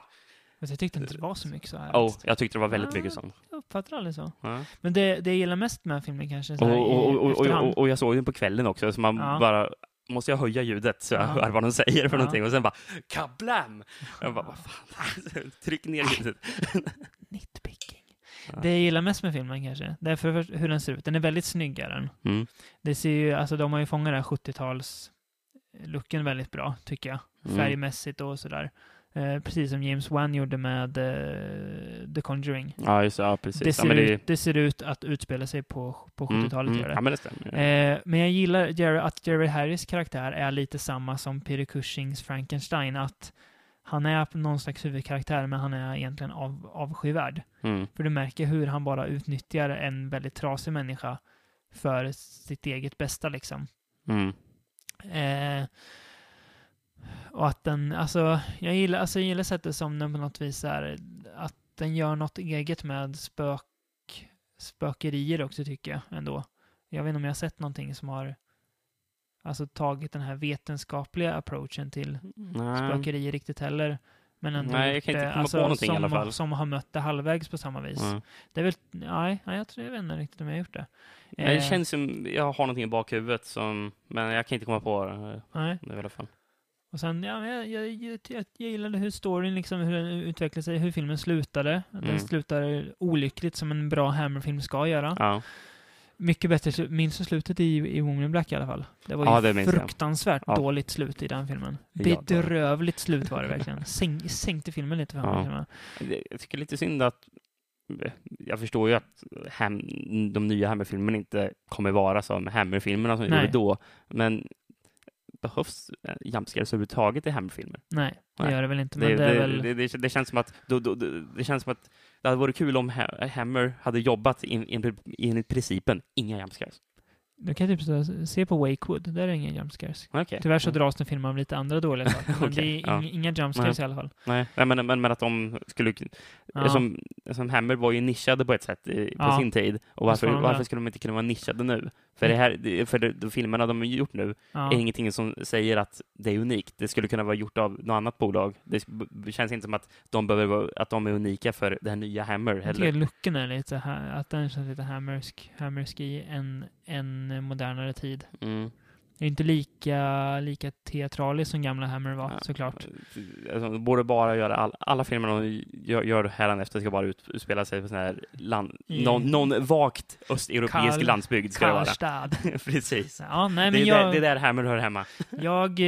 Fast jag tyckte inte det var så mycket så här. Oh, jag tyckte det var väldigt Ja. mycket sånt. Jag uppfattar aldrig så. Ja. Men det, det jag gillar mest med filmen kanske så Och, här, och, och, och, och, och jag såg den på kvällen också, så man Ja. bara Måste jag höja ljudet så jag Ja. hör vad de säger för Ja. någonting? Och sen bara kablam! <laughs> Jag bara, vad fan? <laughs> Tryck ner ljudet. <laughs> Nitpicking. Ja. Det jag gillar mest med filmen kanske, det är för hur den ser ut. Den är väldigt snygg är den. Mm. Det ser ju, alltså de har ju fångat den här 70-tals looken väldigt bra, tycker jag. Mm. Färgmässigt och sådär. Eh, precis som James Wan gjorde med eh, The Conjuring. Ja, just det. Ja, precis. Det ja, ser, men ut, det ser ut att utspela sig på, på 70-talet. mm, det. Ja, men det stämmer. Eh, men jag gillar Jerry, att Jerry Harris karaktär är lite samma som Peter Cushings Frankenstein. Att han är någon slags huvudkaraktär, men han är egentligen av, avskyvärd. Mm. För du märker hur han bara utnyttjar en väldigt trasig människa för sitt eget bästa liksom. Eh, och att den, alltså jag gillar, alltså, jag gillar sättet som den på något vis är, att den gör något eget med spök, spökerier också tycker jag ändå. Jag vet inte om jag har sett någonting som har alltså tagit den här vetenskapliga approachen till Nej. spökerier riktigt heller. Men ändå Nej, jag kan inte komma alltså, på någonting i som, alla fall. Som har mött det halvvägs på samma vis. Ja. Det är väl, nej, jag tror jag vet inte riktigt om jag har gjort det. Nej, Det Eh, känns som jag har någonting i bakhuvudet som, men jag kan inte komma på det Nej. nu i alla fall. Och sen, ja, jag, jag, jag, jag, gillade hur storyn, liksom, hur den utvecklade sig, hur filmen slutade. Den Mm. slutar olyckligt som en bra Hammer-film ska göra. Ja. Mycket bättre, minns du slutet i, i Woman Black i alla fall? Det var Ja, ju det fruktansvärt Ja. dåligt slut i den filmen. Bedrövligt slut var det verkligen. Sänk, sänkte filmen lite för mig. Jag tycker lite synd att jag förstår ju att Ham, de nya Hammer-filmerna inte kommer vara som Hammer-filmerna som Nej. gjorde då, men behövs eh, jumpscares överhuvudtaget i Hammer-filmer? Nej, det Nej. gör det väl inte. Men Det, det, är det, väl... det, det, det känns som att då, då, det, känns som att det hade varit kul om Ha- Hammer hade jobbat in, in, enligt principen inga jumpscares. Du kan typ så- se på Wakewood, där är det inga jumpscares. Okej. Tyvärr så dras den filmen av lite andra dåliga <laughs> saker, men Okej, det är ja. inga, jumpscares i alla fall. Nej, nej men, men, men att de skulle... Ja. Som, som Hammer var ju nischade på ett sätt i, på Ja. sin tid. Och varför, varför skulle de inte kunna vara nischade nu? För, det här, det- för de, filmerna de har gjort nu Ja. är ingenting som säger att det är unikt. Det skulle kunna vara gjort av något annat bolag. Det känns inte som att de, behöver vara, att de är unika för här nya Hammer Jag tycker heller. looken är lite här, att den känns lite hammersk, hammersk i en, en modernare tid. Mm. Det är inte lika, lika teatraliskt som gamla Hammer var, Ja. såklart. Alltså, de borde bara göra all, alla filmer de gör, gör hädanefter ska bara ut, utspela sig på sån här land, I- någon, någon vagt östeuropeisk Karl- landsbygd ska det vara. Karlstad. <laughs> Precis. Ja, nej Det är, där, jag, det är där Hammer hör hemma. jag, eh,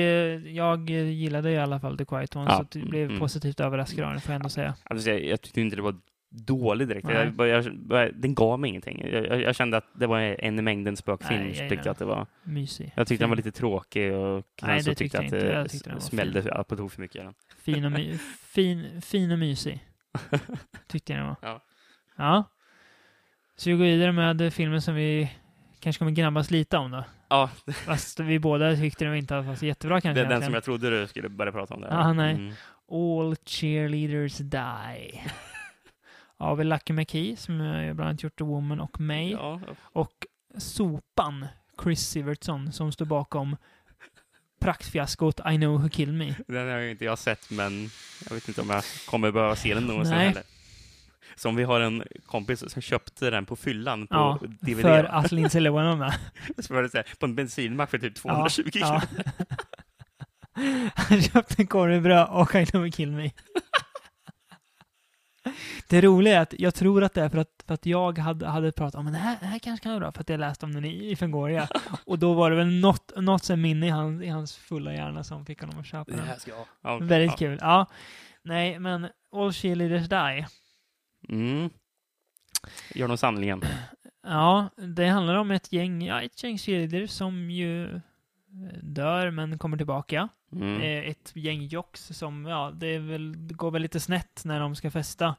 jag gillade i alla fall The Quiet One, Ja, så jag blev mm. positivt överraskad av den, får jag ändå säga. Alltså, jag, jag tyckte inte det var dålig direkt. Jag, jag, den gav mig ingenting. Jag, jag, jag kände att det var en i mängden spökfilm. Nej, jag tyckte jag, att det var, Mysig. jag tyckte den var Fin. lite tråkig och Nej, så tyckte jag att. Jag det tyckte var smällde för- på tok för mycket. den. Fin och, my, <laughs> fin, fin och mysig. Tyckte jag den var. Ja. Ja. Så vi går vidare med filmen som vi kanske kommer gnabbas lite om då. Ja, <laughs> Fast vi båda tyckte den inte var så jättebra kanske. det är den som egentligen. jag trodde du skulle börja prata om. Där. Ja, nej. Mm. All cheerleaders die. Av Lucky McKee, som bland annat gjort The Woman och May. Ja, Och Sopan, Chris Sivertson, som står bakom praktfiaskot I know who killed me. den har ju inte jag sett, men jag vet inte om jag kommer behöva se den någonsin Nej. heller. Som vi har en kompis som köpte den på fyllan på Ja, DVD. för att Lindsay Lohan var med. <laughs> På en bensinmack för typ 220 ja, kronor. ja. <laughs> Han köpte en korvbröd och I know who killed me. Det roliga är att jag tror att det är för att, för att jag hade, hade pratat om men det här, det här kanske kan vara bra för att jag läste om den i, i Fangoria. <laughs> Och då var det väl något, något som minne i, han, i hans fulla hjärna som fick honom att köpa Det den. här ska jag. Ja, Väldigt ja. kul. Ja. Nej, men All cheerleaders die. Mm. Gör de sanningen. Ja, det handlar om ett gäng, ja, ett gäng cheerleaders som ju eh, dör men kommer tillbaka. Mm. Eh, Ett gäng jocks som, ja, det, är väl, det går väl lite snett när de ska festa.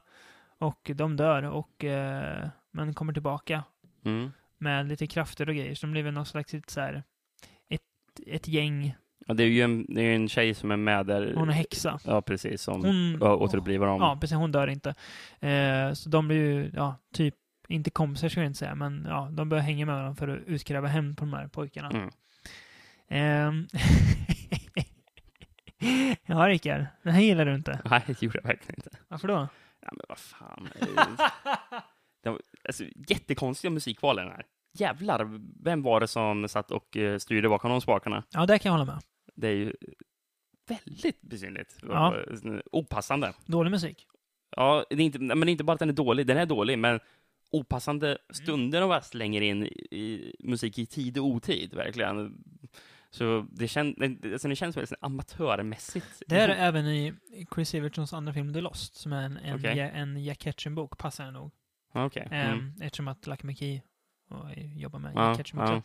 Och de dör, och, eh, men kommer tillbaka Mm. med lite krafter och grejer. Så de blir väl någon slags lite så här, ett, ett gäng. Ja, det är ju en, det är en tjej som är med där. Hon är häxa. Ja, precis. Som Hon, återupplivar dem. Ja, precis. Hon dör inte. Eh, så de blir ju, ja, typ, inte kompisar skulle jag inte säga, men ja, de börjar hänga med varandra för att utkräva hämnd på de här pojkarna. Mm. Ehm. <laughs> ja, Rickard. Den här gillar du inte. Nej, det gjorde jag verkligen inte. Varför då? Ja, men vad fan. det <laughs> var, alltså, jättekonstiga musikval i den här. Jävlar, vem var det som satt och uh, styrde bakom de spakarna? Ja, där kan jag hålla med. Det är ju väldigt besynligt. Ja. Opassande. Dålig musik. Ja, det är inte, men det är inte bara att den är dålig, den är dålig, men opassande stunder de bara slänger in i, i musik i tid och otid, verkligen. Så det, kän, alltså det känns väldigt amatörmässigt. Det är det även i Chris Evertsons andra film The Lost, som är en, en, Okej. ja, en Jack Ketchum-bok, passar det nog. Okej. Mm. Ehm, Eftersom att Lucky McKee och, jobbar med Ja, Jack Ketchum också. ja.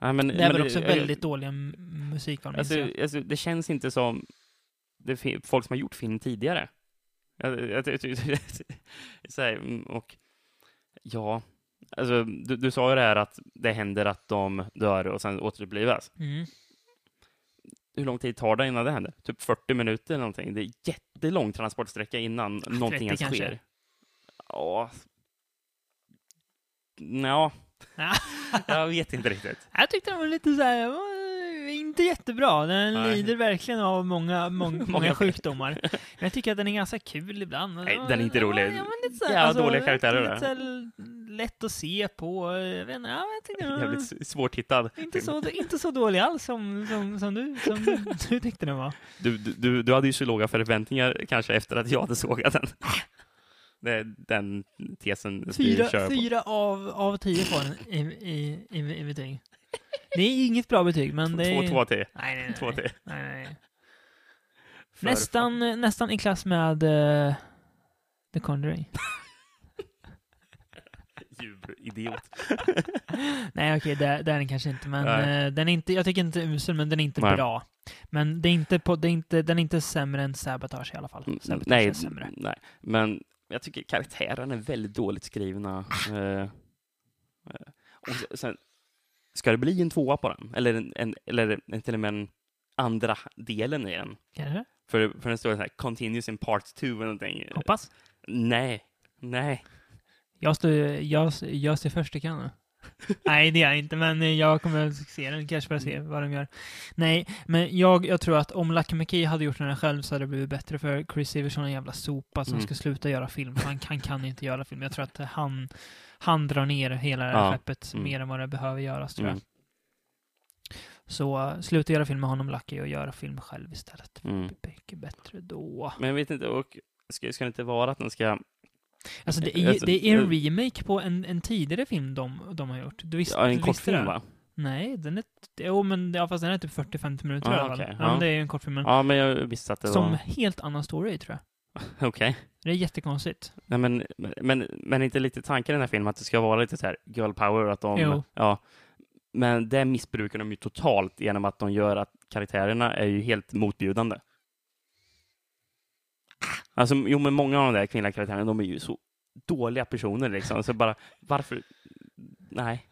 Ja, men, Det är väl också jag- väldigt dåliga m- musikval, Alltså, jag. alltså, det känns inte som det folk som har gjort film tidigare. Jag, jag, jag, jag, här, mm, och ja, alltså, du, du sa ju det här att det händer att de dör och sen återupplivas. Mm. Hur lång tid tar det innan det händer? Typ 40 minuter eller någonting. Det är jättelång transportsträcka innan någonting 30 ens kanske. sker. Ja. Ja, Ja. jag vet inte riktigt. <laughs> Jag tyckte den var lite så här, inte jättebra. Den Nej. lider verkligen av många, <laughs> många, många sjukdomar. Men jag tycker att den är ganska kul ibland. Nej, den är inte rolig. Ja, men lite så Jävla dåliga karaktärer lite så lätt att se på. Jag vet inte, ja, jag tyckte <laughs> Jävligt svårtittad. inte så, inte så dålig alls som, som, som, du, som <laughs> du tyckte den var. Du, du- du, hade ju så låga förväntningar kanske efter att jag hade sågat den. Det är den tesen vi Fyra, kör på. fyra av, av tio får den i, i, i, i betyg. Det är inget bra betyg, men det är... Två, två till. Nej, nej, nej. Två till. nej, nej. Nästan, nästan i klass med uh, The Conjuring. <laughs> Djuridiot. <laughs> Nej, okej, det, det är den kanske inte, men eh, den är inte, jag tycker inte usel, men den är inte Nej. bra. Men det är inte på, det är inte, den är inte sämre än Sabotage i alla fall. Sabotage Nej, är sämre. nej, men jag tycker karaktärerna är väldigt dåligt skrivna. Eh, och se- sen, ska det bli en tvåa på den? Eller, en, en, eller en, till och med en andra delen i den? Kanske? För, för den står så här, continues in part two eller någonting. Hoppas. Nej, nej. Jag, står, jag, jag ser först i kan. Nej, det är jag inte, men jag kommer att se den kanske för att se vad de gör. Nej, men jag, jag tror att om Lucky McKee hade gjort den här själv så hade det blivit bättre för Chris Everson är en jävla sopa som Mm. ska sluta göra film. Han, han kan inte göra film. Jag tror att han, han drar ner hela det här Ja. skeppet Mm. mer än vad det behöver göras, tror jag. Mm. Så sluta göra film med honom, Lucky, och göra film själv istället. Mm. Det blir mycket bättre då. Men jag vet inte, och ska, ska det inte vara att den ska... Alltså, det är, det är en remake på en, en tidigare film de, de har gjort. Du visst, Ja, en du visste kortfilm det? va? Nej, den är... Jo, men ja, fast den är typ 40-50 minuter Ah, i alla fall. okej, Ja, ja. men det är ju en kortfilm. Men Ja, men jag visste att det som var... helt annan story, tror jag. <laughs> Okej. Det är jättekonstigt. Nej, men, men, men inte lite tanken i den här filmen att det ska vara lite så här girl power, att de... Jo. Ja. Men det missbrukar de ju totalt genom att de gör att karaktärerna är ju helt motbjudande. Alltså, jo, men många av de där kvinnliga karaktärerna, de är ju så dåliga personer liksom. Så bara, varför? Nej.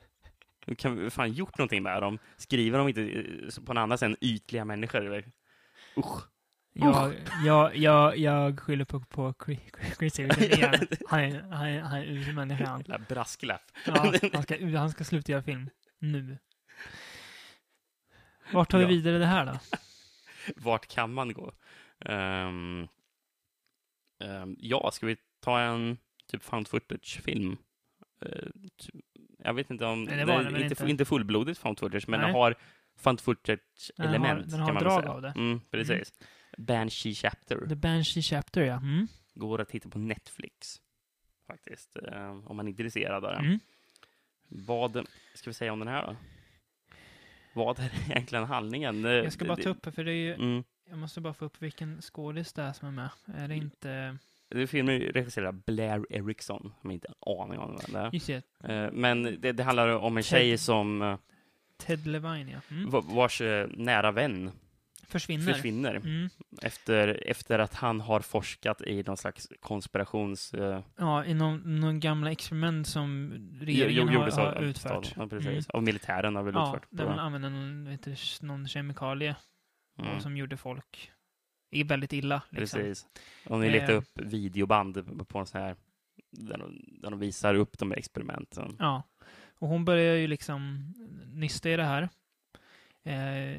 Du kan vi fan gjort någonting med dem. Skriver de inte eh, på en annan sätt än ytliga människor? eller? Usch. Jag, jag, jag, jag skyller på, på Chris Everson <laughs> igen. Han är, han är, han är usel människa. han. Jävla brasklapp. Ja, han, ska, han ska sluta göra film. Nu. Vart tar vi Ja. vidare det här då? Vart kan man gå? Ehm, ja, ska vi ta en typ found footage-film? Eh, jag vet inte om... Nej, det var det inte, inte. inte fullblodigt found footage, men Nej. den har found Den footage-element, har- den har kan man drag av det. Mm, precis. Banshee Chapter. The Banshee Chapter, ja. Mm. Går att titta på Netflix, faktiskt, eh, om man är intresserad av den. Mm. Vad ska vi säga om den här då? Vad är <laughs> egentligen handlingen? Jag ska bara det- ta upp, för det är ju... Mm. Jag måste bara få upp vilken skådis det är som är med. Är det inte... Det är filmen regisserad av Blair Erickson, inte har en aning om vem det är. Just det, Eh, Men det, det handlar om en Ted- tjej som, eh, Ted Levine, ja. Mm. va- vars eh, nära vän Försvinner. försvinner Mm. efter, efter att han har forskat i någon slags konspirations... Ja, i någon, någon gamla experiment som regeringen jo- har, har utfört. Av, ja, precis. Mm. av militären har väl Ja, utfört. där tror man jag. använde någon, vet du, någon kemikalie Mm. och som gjorde folk i väldigt illa. Liksom. Precis. Om ni letar Eh. upp videoband på en sån här, där de, där de visar upp de här experimenten. Ja, och hon börjar ju liksom nysta i det här. Eh,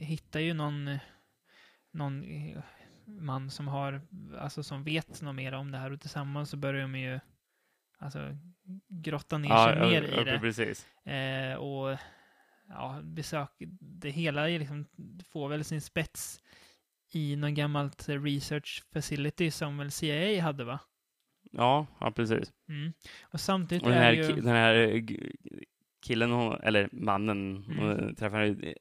hittar ju någon, någon eh, man som har, alltså som vet något mer om det här och tillsammans så börjar de ju alltså grotta ner sig mer i ja, det. precis. Eh, och ja, besök, det hela är liksom, får väl sin spets i någon gammalt research facility som väl CIA hade va? Ja, ja, precis. Mm. Och samtidigt Och den är här, ju... ki- den här eh, killen, eller mannen, Mm. träffar en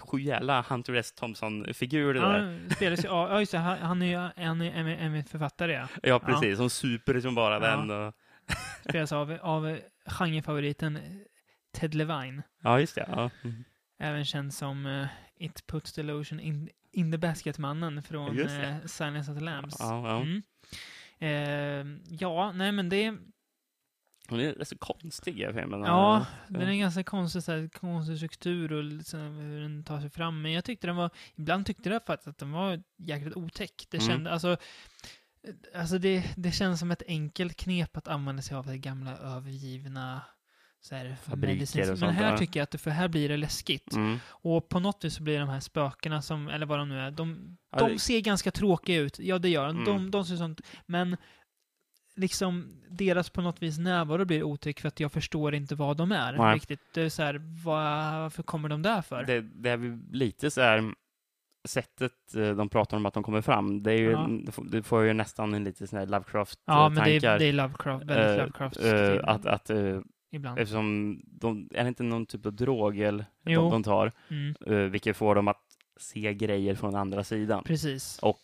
sju jävla Hunter S. Thompson-figur det där. Ja, spelas ju, ja, just det, han är ju är en, en författare, ja. Ja, precis. Hon super som bara Ja. den. Och, Spelas av, av genrefavoriten Ted Levine. ja, just det. Ja. Mm. Även känd som eh, It puts the lotion in, in the basket-mannen från uh, Silence of the Lambs. Ja, ja. Mm. Eh, ja, nej men det... Hon är rätt så konstig i filmen. Ja, den är ganska konstig, så här, konstig struktur och liksom hur den tar sig fram. Men jag tyckte den var, ibland tyckte jag faktiskt att den var jäkligt otäck. Det Mm. kände, alltså, alltså det, det känns som ett enkelt knep att använda sig av det gamla övergivna så här, Fabriker och Men sånt här där. tycker jag att det, för här blir det läskigt. Mm. Och på något vis så blir de här spökena som, eller vad de nu är, de, Ja, de det- ser ganska tråkiga ut. Ja, det gör de. Mm. De, de ser sånt. Men liksom deras på något vis närvaro blir otäck för att jag förstår inte vad de är Nej. riktigt. Det är så här, varför kommer de där för? Det, det är lite så här sättet eh, de pratar om att de kommer fram. Det är ju, Ja. det får- ju nästan en lite sån här Lovecraft ja, men det är, det är Lovecraft, väldigt Eh, Lovecraft eh, att, att eh, ibland. eftersom de, är det inte någon typ av drog eller de, de tar, Mm, uh, vilket får dem att se grejer från andra sidan. precis. Och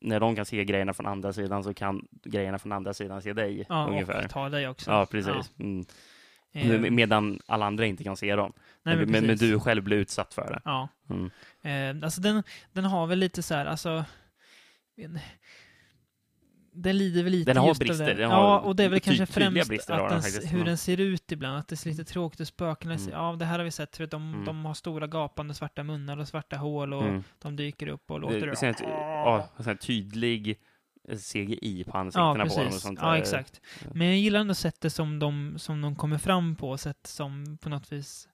när de kan se grejerna från andra sidan så kan grejerna från andra sidan se dig, Ja, ungefär. och ta dig också. Ja, precis. Mm. Eh, Med- Medan alla andra inte kan se dem. nej, men, men, men du själv blir utsatt för det. Ja. Mm. Eh, alltså den, den har väl lite så här, alltså... en- Den lider väl lite Den har brister, det. den har ja, och det är väl kanske främst brister att den den, hur Mm. den ser ut ibland. Att det ser lite tråkigt och spökena Mm. ja det här har vi sett för att de, Mm. de har stora gapande svarta munnar och svarta hål och Mm. de dyker upp och låter det, det, ja, här tydlig eh, CGI på Ja, ansiktena på dem och sånt Ja, där. exakt. Ja. Men jag gillar ändå sättet som de, som de kommer fram på, sätt som på något vis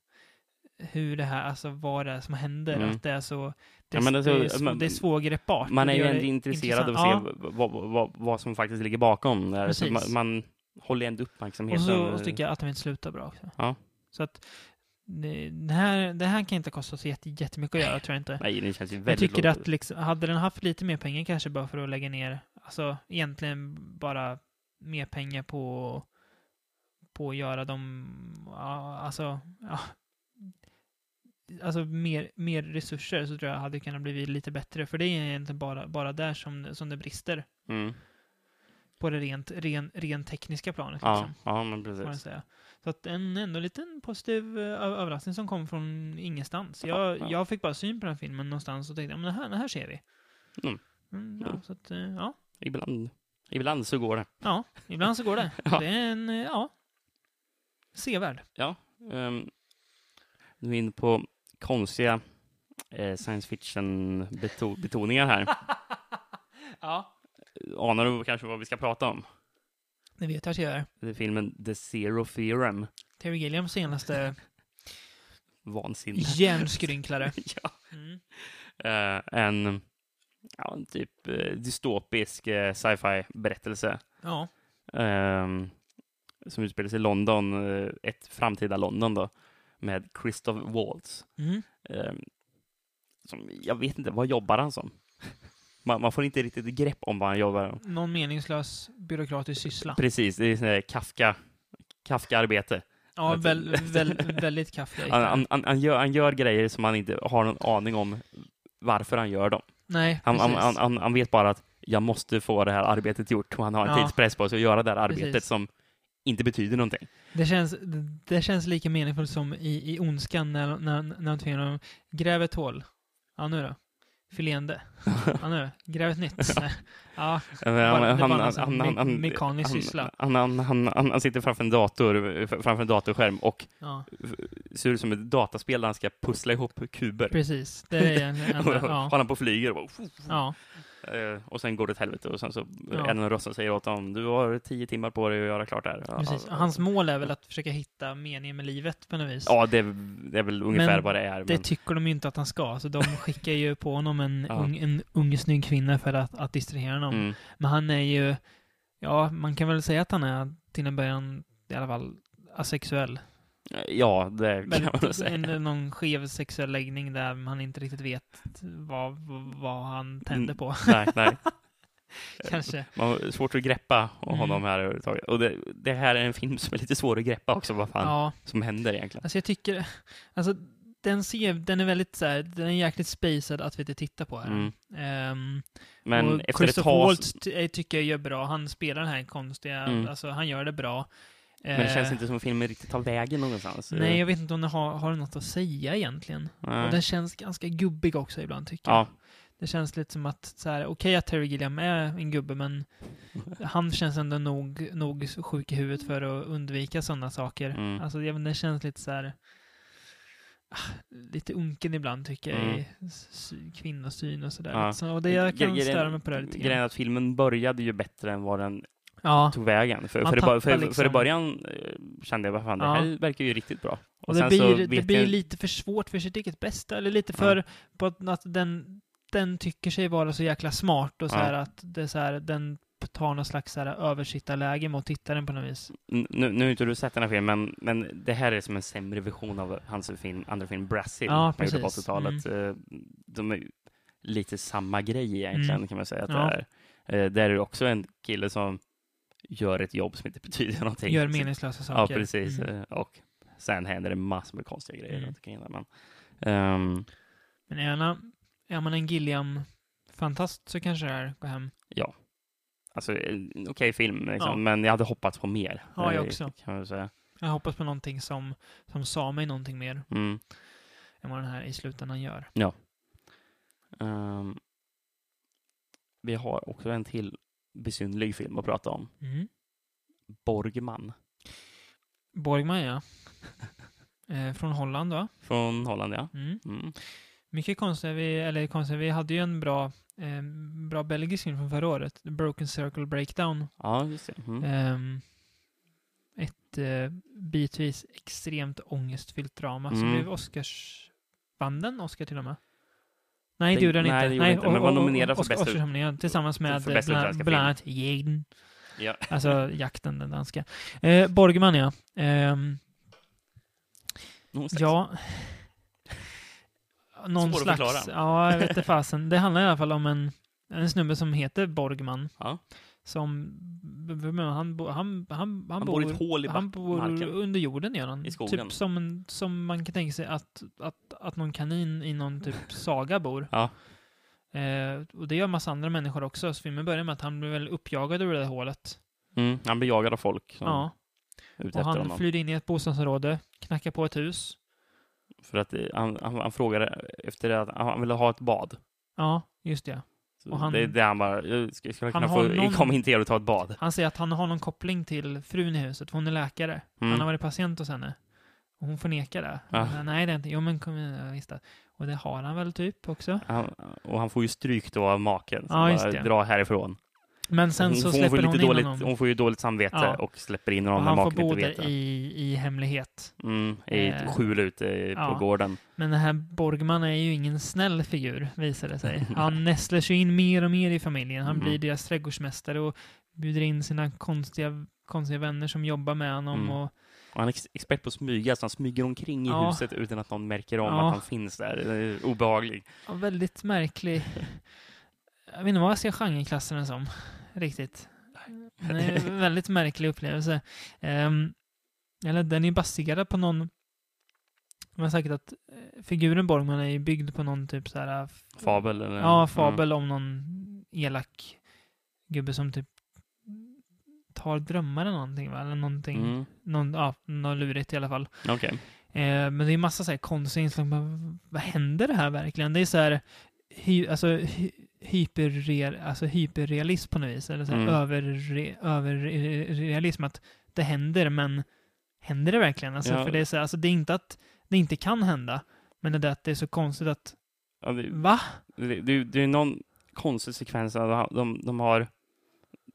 hur det här, alltså vad det är som händer. Mm. Att det är så, det, Ja, men det, det är svår, man- det är svårgreppbart. Man och är ju ändå intresserad av att se vad, vad, vad, vad som faktiskt ligger bakom. Där. Så man, man håller ändå Och uppmärksamheten. så och så tycker jag att de inte slutar bra också. Ja. Så att det, här, det här kan inte kosta så jätte- jättemycket att göra, tror jag inte. Nej, det känns ju Jag väldigt tycker lågt. att liksom, hade den haft lite mer pengar kanske bara för att lägga ner, alltså egentligen bara mer pengar på, på att göra dem, ja, alltså, ja, alltså mer, mer resurser så tror jag hade kunnat bli lite bättre. För det är egentligen bara, bara där som, som det brister Mm. på det rent, ren, rent tekniska planet. Ja, Liksom, ja, men precis. Så att en ändå liten positiv eh, överraskning som kom från ingenstans. Ja, Jag, ja. jag fick bara syn på den filmen någonstans och tänkte, men det här, det här ser vi. Mm. Mm, ja, så att, eh, ja. Ibland, ibland så går det. ja, ibland så går det. <laughs> Ja. Det är en, eh, ja, sevärd. Ja. Um, nu inne på konstiga eh, science fiction-betoningar här. <laughs> ja, Anar du kanske vad vi ska prata om? det vet jag att jag gör. Det är filmen The Zero Theorem. Terry Gilliams senaste <laughs> Vansinne. hjärnskrynklare. <laughs> ja. Mm. Eh, en, ja, en typ eh, dystopisk eh, sci-fi berättelse. Ja, ehm, som utspelar sig i London, ett framtida London då, med Christoph Waltz. mm. Ehm, som, jag vet inte, vad jobbar han som? <laughs> Man, man får inte riktigt grepp om vad han jobbar som. någon meningslös byråkratisk syssla. Precis, det är Kafka, Kafka-arbete. Ja, väl, <laughs> väl, väldigt kaffigt. Han, han, han, gör, han gör grejer som han inte har någon aning om varför han gör dem. Nej, Han, han, han, han vet bara att jag måste få det här arbetet gjort och han har en Ja. tidspress på sig att göra det här arbetet Precis. som inte betyder någonting. Det känns, det känns lika meningsfullt som i, i Ondskan när, när, när de tvingar dem gräv ett hål. Ja, nu då? Fileende. Ja, nu då? Gräv ett nytt. <laughs> Ja, Bara- han- han- bara han- han- me- han- mekanisk han- syssla. Han, han, han, han, han sitter framför en dator, framför en datorskärm och ja, ser ut som ett dataspel där han ska pussla ihop kuber. precis. Det är en, en, <laughs> ja, håller på flyger och, bara, ja, och sen går det åt helvete och sen så Ja. det en röst som säger åt honom du har tio timmar på dig att göra klart det här. Precis. ja, Hans mål är väl att försöka hitta meningen med livet på något vis. Ja, det, är- det är väl ungefär Men vad det är. Det Men, tycker de ju inte att han ska, så de <laughs> skickar ju på honom en, Ja. ung, en ung snygg kvinna för att, att distrahera honom. mm, Men han är ju, ja, man kan väl säga att han är till en början i alla fall asexuell. Ja, det kan man Väldigt, säga. en, någon skev sexuell läggning där han inte riktigt vet vad, vad han tänder på. Nej, nej. <laughs> Kanske. Man svårt att greppa honom Mm. här överhuvudtaget. Och det, det här är en film som är lite svår att greppa också, vad fan Ja, som händer egentligen. alltså jag tycker, alltså den ser, den är väldigt så här, den är jäkligt spacad att vi inte tittar på den. Mm. Ehm, Men efter ett Christopher tag... Waltz ty- tycker jag gör bra. Han spelar den här konstiga, Mm. alltså han gör det bra. Men det känns Eh, inte som att filmen riktigt tar vägen någonstans. Nej, jag vet inte om den har, har något att säga egentligen. Nej. Och den känns ganska gubbig också ibland tycker jag. Ja, Det känns lite som att, så här, okej att Terry Gilliam är en gubbe, men <laughs> han känns ändå nog, nog sjuk i huvudet för att undvika sådana saker. Mm. Alltså, jag det känns lite så här, ah, lite unken ibland tycker jag Mm. i kvinnosyn och sådär. Ja. Så, och det jag kan störa mig på det lite Grejen grann. att filmen började ju bättre än vad den Ja, tog vägen. För, för, bör- för, tappar för i liksom- början eh, kände jag, vad fan, det Ja. här verkar ju riktigt bra. och det sen så blir, det blir jag- lite för svårt för sitt eget bästa, eller lite för på att, den, den tycker sig vara så jäkla smart och så här att det är så här, den tar någon slags så här översittarläge mot tittaren på något vis. Nu, nu har inte du sett den här filmen, men, men det här är som en sämre version av hans film, andra film Brazil, Ja, på precis. 80-talet. Eh, De är lite samma grej egentligen, Mm. kan man säga att Ja. det är. Eh, Där är det också en kille som gör ett jobb som inte <laughs> betyder någonting. Gör meningslösa Ja, saker. precis. Mm. Eh, Och sen händer det massor med konstiga grejer Mm. runt omkring. Men, ehm, Men gärna, är man en Gilliam-fantast så kanske det här går hem. ja. Alltså, en okej film, liksom, Ja. men jag hade hoppats på mer. Ja, jag eh, också. Kan man säga. Jag hoppas på någonting som, som sa mig någonting mer Mm. än vad den här i slutändan gör. Ehm, vi har också en till besynnerlig film att prata om. Mm. Borgman Borgman, ja. <laughs> eh, från Holland, va? från Holland, ja. Mm. Mm. Mycket konstigt, vi, eller konstigt, vi hade ju en bra, eh, bra belgisk film från förra året, The Broken Circle Breakdown. Ja, just det. Mm. Ehm, ett eh, bitvis extremt ångestfyllt drama som Mm. blev Oscars... Vann den Oscar till och med? Nej, det gjorde den nej, inte. det gjorde inte, men var nominerad för bästa- Oscarsnominerad tillsammans med för eh, bästa bland, bland annat Jägden. Ja. <laughs> Alltså jakten, den danska. Eh, Borgman, ja. Någonstans. ja. Någon Svår slags... Ja, jag vet inte fasen. Det handlar i alla fall om en, en snubbe som heter Borgman. Ja. Som... Han, bo- han, han, han, Han bor i ett hål i han bor marken. under jorden gör han. I skogen. Typ som, en, som man kan tänka sig att, att, att någon kanin i någon typ <laughs> saga bor. Ja. Eh, och det gör massa andra människor också. Så filmen börjar med att han blir väl uppjagad ur det där hålet. Mm. Han blir jagad av folk Ja. Och han honom. flyr in i ett bostadsområde, knackar på ett hus. För att eh, han, han, han frågade efter att han ville ha ett bad. Ja, just det. Han- det det han bara, jag Han kunna få någon- komma in till er och ta ett bad? Han säger att han har någon koppling till frun i huset, hon är läkare. Mm. Han har varit patient hos henne. Och hon förnekar det. Ja. Han, Nej, det är inte. Jo, men kom visste. Och det har han väl typ också. Han, och han får ju stryk då av maken. som Ja, bara dra härifrån. Men sen hon, så hon, släpper får hon, in dåligt, honom. hon får ju dåligt samvete Ja. och släpper in honom när maken inte vet det. i, i hemlighet. Mm, I Eh, skjul ute på ja. gården. Men den här Borgman är ju ingen snäll figur, visar det sig. <laughs> Han nästlar sig in mer och mer i familjen. Han Mm. blir deras trädgårdsmästare och bjuder in sina konstiga, konstiga vänner som jobbar med honom. Mm. Och, Och han är ex- expert på att smyga, så han smyger omkring i Ja. huset utan att någon märker om Ja. att han finns där. Obehaglig. Ja, väldigt märklig. <laughs> Jag vet inte vad jag ser genreklassen som, riktigt. Det är en väldigt märklig upplevelse. Ehm, eller den är baserad på någon... Man har sagt att eh, figuren Borgman är byggd på någon typ så här... Fabel eller? Ja, fabel om någon elak gubbe som typ tar drömmar eller någonting, va? Eller någonting. Mm. Någon, ja, något lurigt i alla fall. Okej. Eh, men det är massa så här konstiga inslag. Vad händer det här verkligen? Det är så här hy, alltså, hy, hyperreal, alltså hyperrealism på något vis. Eller så Mm. överre, överrealism. Att det händer, men händer det verkligen? Alltså, Ja. för det, är så alltså, det är inte att det inte kan hända. Men det är att det är så konstigt att, Ja, det, va? det, det, det är någon konstig sekvens. De, de, de har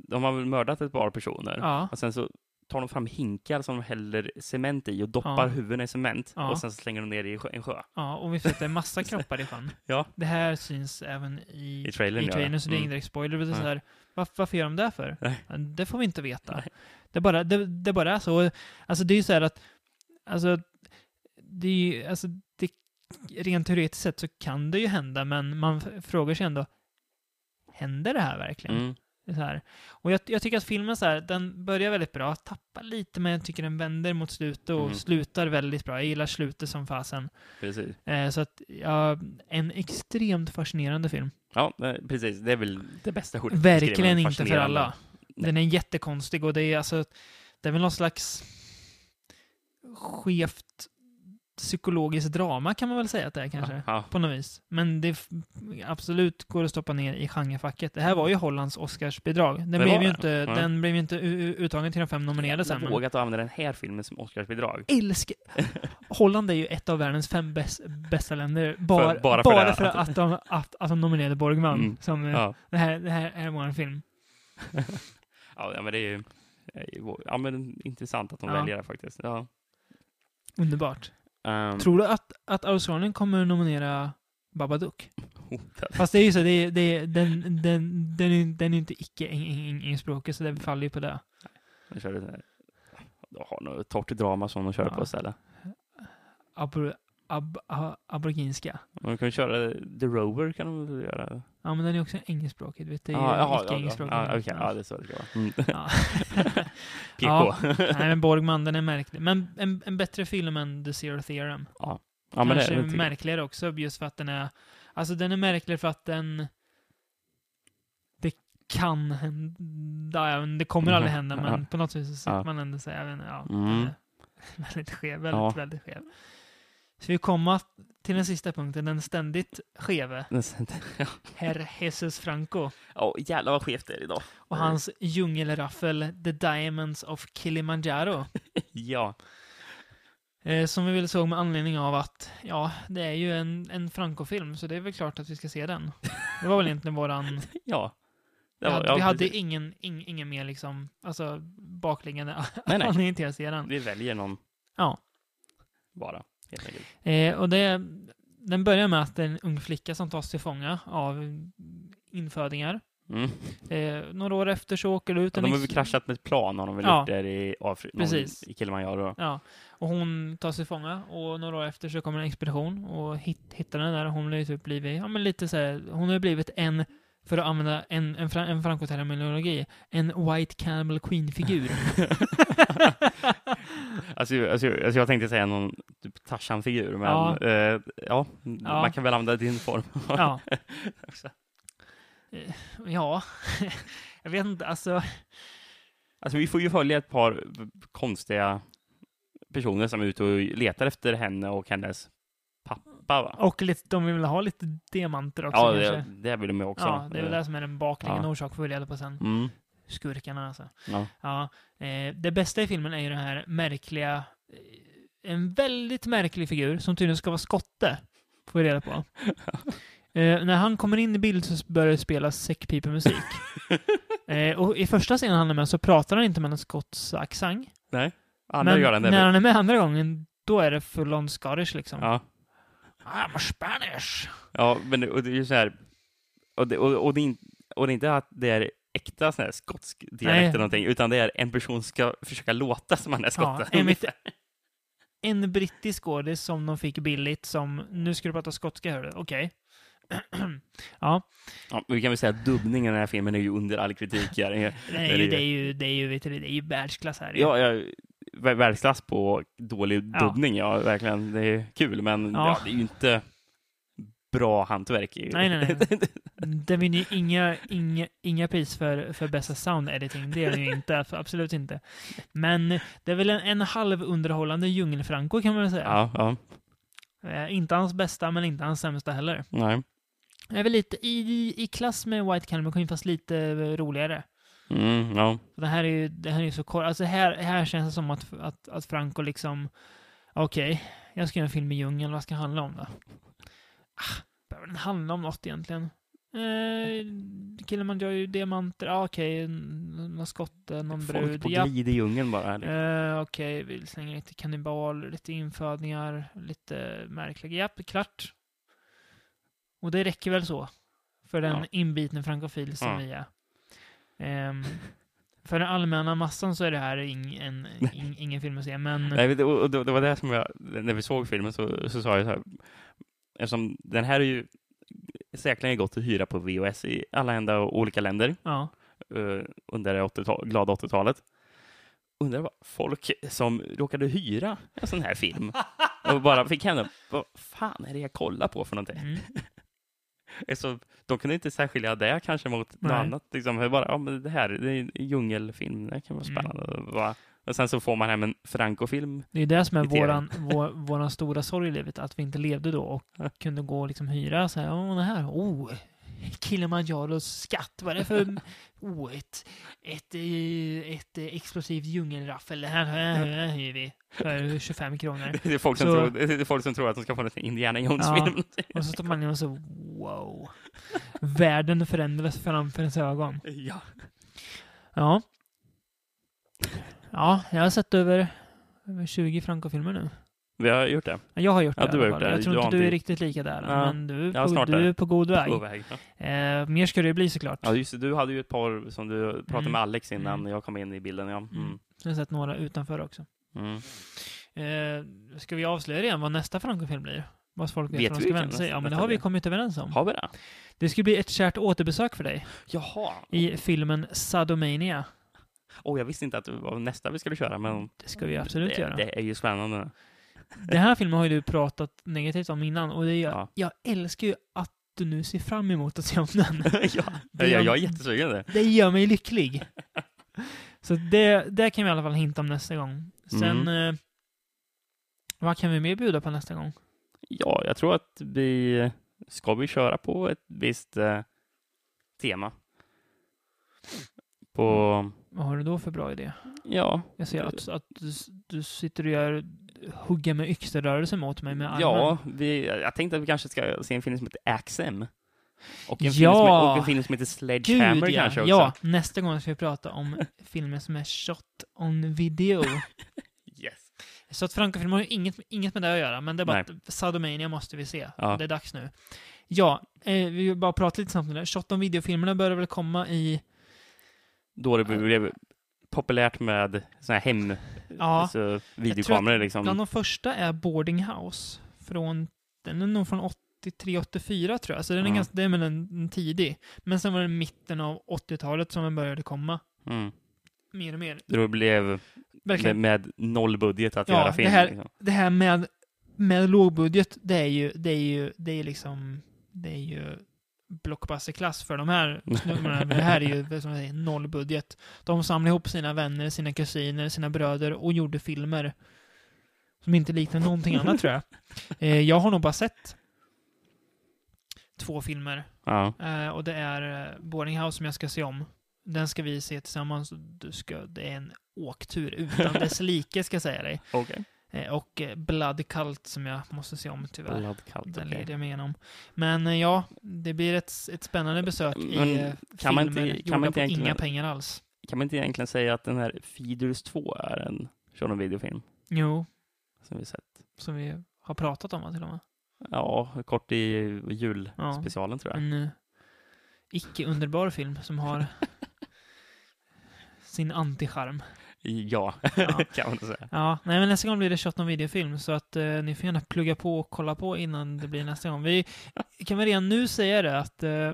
de har väl mördat ett par personer. Ja. Och sen så tar de fram hinkar som de häller cement i och doppar Ja. huvudena i cement. Ja. Och sen slänger de ner det i en sjö. Ja, och vi fick en massa <laughs> kroppar i sjön. Ja. Det här syns även i, I trailern, i ja. trailern så det är Mm. ingen direkt spoiler. Men Det är så här, varför, varför gör de det för? Nej. Ja, Det får vi inte veta. Nej. Det, bara, det, det bara är så. Alltså det är ju så här att, alltså, det är ju, alltså, det, rent teoretiskt sett så kan det ju hända, men man frågar sig ändå, händer det här verkligen? Mm. Och jag, jag tycker att filmen så här, den börjar väldigt bra, tappar lite, men jag tycker den vänder mot slutet och Mm. slutar väldigt bra. Jag gillar slutet som fasen. Precis. Eh, så att, ja, en extremt fascinerande film. Ja, eh, precis. Det är väl det bästa ordet. Verkligen inte för alla. Den är jättekonstig och det är alltså, det är väl någon slags skevt psykologiskt drama kan man väl säga att det är kanske. Ja, På något vis. Men det absolut går att stoppa ner i genrefacket. Det här var ju Hollands Oscarsbidrag. Den, Det blev ju inte, Ja. den blev ju inte uttagen till de fem nominerade sen. Men vågat använda den här filmen som Oscarsbidrag. älskar... <laughs> Holland är ju ett av världens fem bäst, bästa länder. Bara, För- bara bara för, för det. att, de, att, att de nominerade Borgman. Mm. Som, eh, Ja. det, här, det här är vår film. <laughs> Ja, men det är ju ja, men intressant att de Ja. väljer det faktiskt. Ja. Underbart. Um, Tror du att, att Australien kommer nominera Babadook? hotad. Fast det är ju så, det är, det är, den, den, den, är, den är inte icke engelskspråkig, så det faller ju på det. De kör det här. De har något torrt drama som de kör Ja. på istället. Ab, a, aboriginska. De kan köra The Rover kan de väl göra? Ja, men den är också engelskspråkig. Vet, det är ju Ja, jaha, ja, icke-engelskspråkig. ja, okej. ja, det är så det ska vara. Mm. Ja. <laughs> <laughs> PK. Ja. Nej, men Borgman, den är märklig. Men en, en bättre film än The Zero Theorem. ja, men det, Kanske det tycker- märkligare också, just för att den är... Alltså, den är märklig för att den... Det kan hända, ja, men det kommer aldrig Mhm, hända, ja. men på något vis så sitter Ja. man ändå säga, även, ja, Mm. <laughs> väldigt skev, väldigt, Ja. väldigt skev. Så vi kommer till den sista punkten, den ständigt skeve, <laughs> Ja. Herr Jesus Franco Ja, jävlar vad skevt det är idag. och hans djungelraffel The Diamonds of Kilimanjaro. <laughs> Ja, Eh, som vi väl såg med anledning av att, ja, det är ju en, en Franco-film, så det är väl klart att vi ska se den. Det var väl egentligen våran... <laughs> ja. Det Vi var- hade, ja, vi hade ingen, ing, ingen mer liksom, alltså bakliggande Nej, nej. anledning till att se den. Vi väljer någon Ja. bara. Eh, och det, den börjar med att det är en ung flicka som tas till fånga av infödingar. Mm. Eh, några år efter så åker det ut Ja, en... de har väl kraschat med ett plan, har de väl Ja. gjort där i Afrika, Precis. i Kilimanjaro. Ja, och hon tas till fånga och några år efter så kommer en expedition och hit, hittar den där. Hon har ju typ blivit, ja men lite så här, hon har blivit en, för att använda en, en, en francoterminologi, en White Cannibal Queen-figur. <laughs> Alltså, alltså, alltså jag tänkte säga någon typ Tarzan-figur, men Ja. ja. Eh, ja, man kan väl använda din form. ja. <laughs> Eh, Ja, <laughs> jag vet inte, alltså. Alltså vi får ju följa ett par konstiga personer som är ute och letar efter henne och hennes pappa va? Och lite, de vill ha lite diamanter också Ja, det, det vill de ju också. Ja, det är väl det som är den bakliggande Ja. orsak får vi reda på sen. Mm, Skurkarna alltså. ja. Ja, eh, det bästa i filmen är ju den här märkliga, eh, en väldigt märklig figur som tydligen ska vara skotte, får vi reda på. <laughs> Eh, när han kommer in i bild så börjar det spelas säckpipemusik. <laughs> eh, och i första scenen han är med så pratar han inte med en skotsk accent. Nej, andra Men gör den det. när han är med andra gången, då är det full on Scottish liksom. Ja. I'm Spanish! ja, men det, och det är ju så här, och det, och, och, det är och det är inte att det är äkta sån här skotsk dialekt Nej. eller någonting, utan det är en person ska försöka låta som han är Ja, skotte. en, mitt, en brittisk skådis som de fick billigt som, nu ska du prata skotska hör du, okej. <clears throat> ja, Ja, vi kan väl säga att dubbningen i den här filmen är ju under all kritik. Här. det är, ju, det är ju, det är ju, vet du, det är ju världsklass här. Ja, vär- världsklass på dålig Ja. dubbning, ja, verkligen. Det är kul, men Ja. ja. det är ju inte bra hantverk. Nej, nej, nej. <laughs> Den vinner ju inga, inga, inga pris för, för bästa sound editing. Det är den ju inte. <laughs> Absolut inte. Men det är väl en, en halv underhållande djungelfranco kan man väl säga. Ja, ja. Eh, inte hans bästa, men inte hans sämsta heller. Nej. Det är väl lite i, i klass med White Caliber Queen, fast lite eh, roligare. Mm, ja. Det här är ju det här är ju så kort. Alltså här, här känns det som att, att, att Franco liksom... Okej, jag ska göra en film i djungeln. Vad ska den handla om då? Ah, behöver den handla om något egentligen? Eh, Kilimanjaro, diamanter. Ah, okej, n- någon skotte, någon Folk brud. på Japp. glid i djungeln bara. Eh, Okej, vi slänger lite kannibal, lite infödingar, lite märkliga. Japp, klart. Och det räcker väl så. För den Ja. inbitna frankofil som Ja. vi är. Ehm, för den allmänna massan så är det här ing, en, <laughs> ing, ingen film att se, men... Nej, och det, det var det som jag, när vi såg filmen så, så sa jag så här, eftersom den här är ju säkerligen gått att hyra på VHS i alla enda olika länder Ja. eh, under det 80 glada 80-talet. Undrar vad folk som råkade hyra en sån här film <laughs> och bara fick hända, vad fan är det jag kollar på för någonting? Mm. <laughs> Så de kunde inte särskilja det kanske mot något Nej. annat. Liksom, bara, ja, men det här det är en djungelfilm, det kan vara Mm. spännande. Va? Och sen så får man hem en Franco-film. Det är det som är våran, vår, <laughs> våran stora sorg i livet, att vi inte levde då och kunde gå och liksom hyra så här, åh, det här, oh, Kilimanjaros skatt, vad är det för, <laughs> oh, ett, ett, eh, ett, eh, explosivt djungelraffel, det här, hyr vi för 25 kronor. Det är folk som, Så- tror, det är folk som tror att de ska få en Indiana Jones-film. Och så står man in och så, wow. Världen förändras framför ens ögon. <laughs> Ja. Ja. Ja, jag har sett över, över 20 Franco-filmer nu. Vi har gjort det. Jag har gjort Ja, det du har gjort det. Jag tror Jag inte du är riktigt lika där, Ja. men du är, Ja, på, snart du är på god väg. På väg. Ja. Eh, mer ska det bli såklart. Ja, just det. Du hade ju ett par som du pratade Mm. med Alex innan Mm. jag kom in i bilden. Ja. Mm. Mm. Jag har sett några utanför också. Mm. Eh, ska vi avslöja igen vad nästa Franco-film blir? Vad folk vet, Vet vad de ska vänta sig? Ja, men det har vi kommit överens om. Har vi det? Det ska bli ett kärt återbesök för dig Jaha. i filmen Sadomania. Oh, jag visste inte att det var nästa vi skulle köra, men Det ska vi absolut det, göra. det är ju spännande. Den här filmen har ju du pratat negativt om innan och det är, Ja. jag älskar ju att du nu ser fram emot att se om den. <laughs> ja, Det jag, gör- jag är jättesugen. Det. Det gör mig lycklig. <laughs> Så det, det kan vi i alla fall hinta om nästa gång. Sen, Mm. eh, vad kan vi mer bjuda på nästa gång? Ja, jag tror att vi ska vi köra på ett visst eh, tema. På, Vad har du då för bra idé? ja, Jag ser att, att du, du sitter och gör hugga med yxerörelser mot mig med armen. ja vi, jag tänkte att vi kanske ska se en film som heter Axem. Och en, Ja! film, som, och en film som heter Sledgehammer Gud ja. kanske också. ja, nästa gång ska vi prata om <laughs> filmer som är shot on video. <laughs> Yes. Så att Franco-filmer har inget, inget med det att göra, men det är bara Nej. att Sadomania måste vi se. Ja. Det är dags nu. Ja, eh, vi vill bara prata lite snabbt om det. Shot on video-filmerna börjar väl komma i... Då det blev populärt med såna här hem, Ja, alltså, videokameror liksom. bland de första är Boarding House. Från, den är nog från 83-84 tror jag, så den är Ja. ganska, det är väl en, tidig. Men sen var det mitten av 80-talet som den började komma. Mm. Mer och mer. Då det blev med, Verkligen. med noll budget att Ja, göra det film. här- liksom. det här med, med lågbudget, det är ju, det är ju, det är liksom, det är ju blockbusterklass för de här <laughs> snubbarna. Det här är ju som säger, nollbudget. De samlade ihop sina vänner, sina kusiner, sina bröder och gjorde filmer som inte liknar någonting annat tror jag. <laughs> Eh, jag har nog bara sett två filmer Ja. eh, och det är eh, Boarding House som jag ska se om. Den ska vi se tillsammans. Du ska, det är en åktur utan <laughs> dess like ska jag säga dig. Okej. Eh, Och eh, Blood Cult som jag måste se om tyvärr. Blood Cult, Den okej. leder jag mig igenom. Men eh, ja, det blir ett, ett spännande besök Men i kan man inte- kan man inte egentligen- inga pengar alls. Kan man inte egentligen säga att den här Feeders 2 är en sådan videofilm Jo, som vi sett? som vi har pratat om till och med. Ja, kort i julspecialen tror jag. En uh, icke-underbar film som har <laughs> sin anti-charm. Ja, Ja. <laughs> kan man säga. Ja, nej men nästa gång blir det shot on videofilm så att eh, ni får gärna plugga på och kolla på innan det blir nästa gång. Vi kan väl redan nu säga det att eh,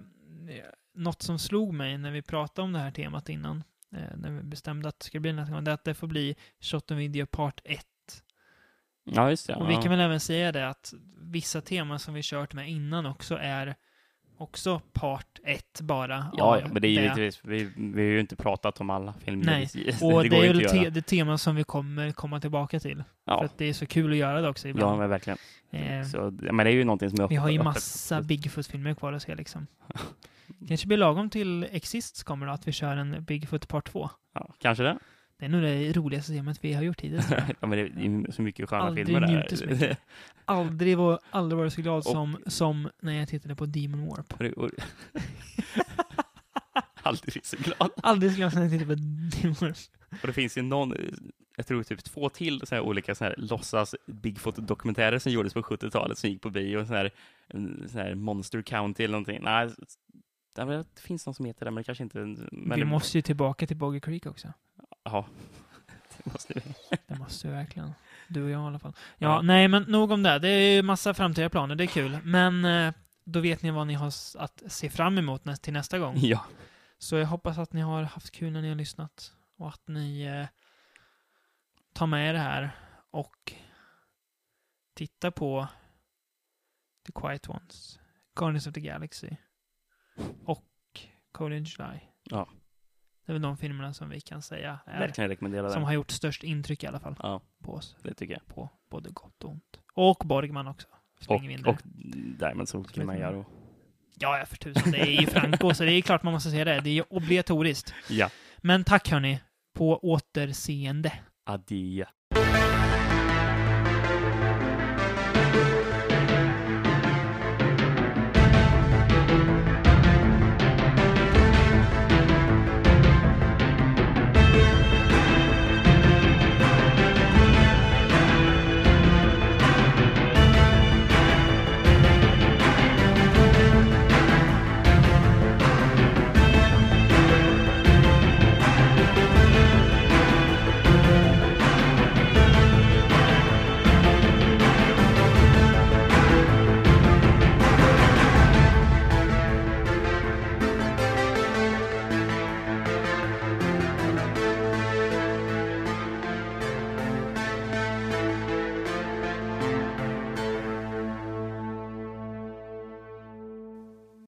något som slog mig när vi pratade om det här temat innan, eh, när vi bestämde att det ska bli nästa gång, det är att det får bli shot on video part 1. Ja, just det. Och vi kan väl även säga det att vissa teman som vi kört med innan också är också part ett bara. Ja, ja, men det är givetvis, vi, vi har ju inte pratat om alla filmer. Nej, <laughs> Det Och det, går är ju te- det tema som vi kommer komma tillbaka till. För Ja, att det är så kul att göra det också ja, ibland. men verkligen. eh, Så, ja, men det är ju någonting som är vi har ju massa Bigfoot-filmer kvar att se liksom. <laughs> kanske blir lagom till Exists kommer då, att vi kör en Bigfoot Part 2. Ja, kanske det. Det är nog det roligaste temat vi har gjort hittills. <laughs> ja, men det är så mycket sköna Aldrig filmer njutit så där. mycket. aldrig, var, aldrig varit så glad Och- som, som när jag tittade på Demon Warp. Och det- och- Aldrig så glad. Aldrig så glad som när jag tittade på Demon Warp. Och det finns ju någon, jag tror typ två till så här olika så här låtsas Bigfoot-dokumentärer som gjordes på 70-talet som gick på bio. Så här, en sån här Monster County eller någonting. Nej, det det finns någon som heter det, men det kanske inte... Men vi måste ju tillbaka till Boggy Creek också. Ja, <laughs> det måste vi. Det måste vi verkligen. Du och jag i alla fall. Ja, Ja. nej, men nog om det. Det är ju massa framtida planer, det är kul. Men eh, då vet ni vad ni har att se fram emot näst, till nästa gång. Ja, Så jag hoppas att ni har haft kul när ni har lyssnat och att ni eh, tar med er det här och tittar på The Quiet Ones, Guardians of the Galaxy och Code in July. Ja. Det är väl de filmerna som vi kan säga är, verkligen rekommendera som det. har gjort störst intryck i alla fall Ja, på oss. det tycker jag. På både gott och ont. Och Borgman också. Och, Springer vidare. och Soul Kilimanjaro. Ja, ja, för tusan. Det är ju Franco, så det är klart man måste se det. Det är ju obligatoriskt. Ja, Men tack hörni, på återseende. adjö.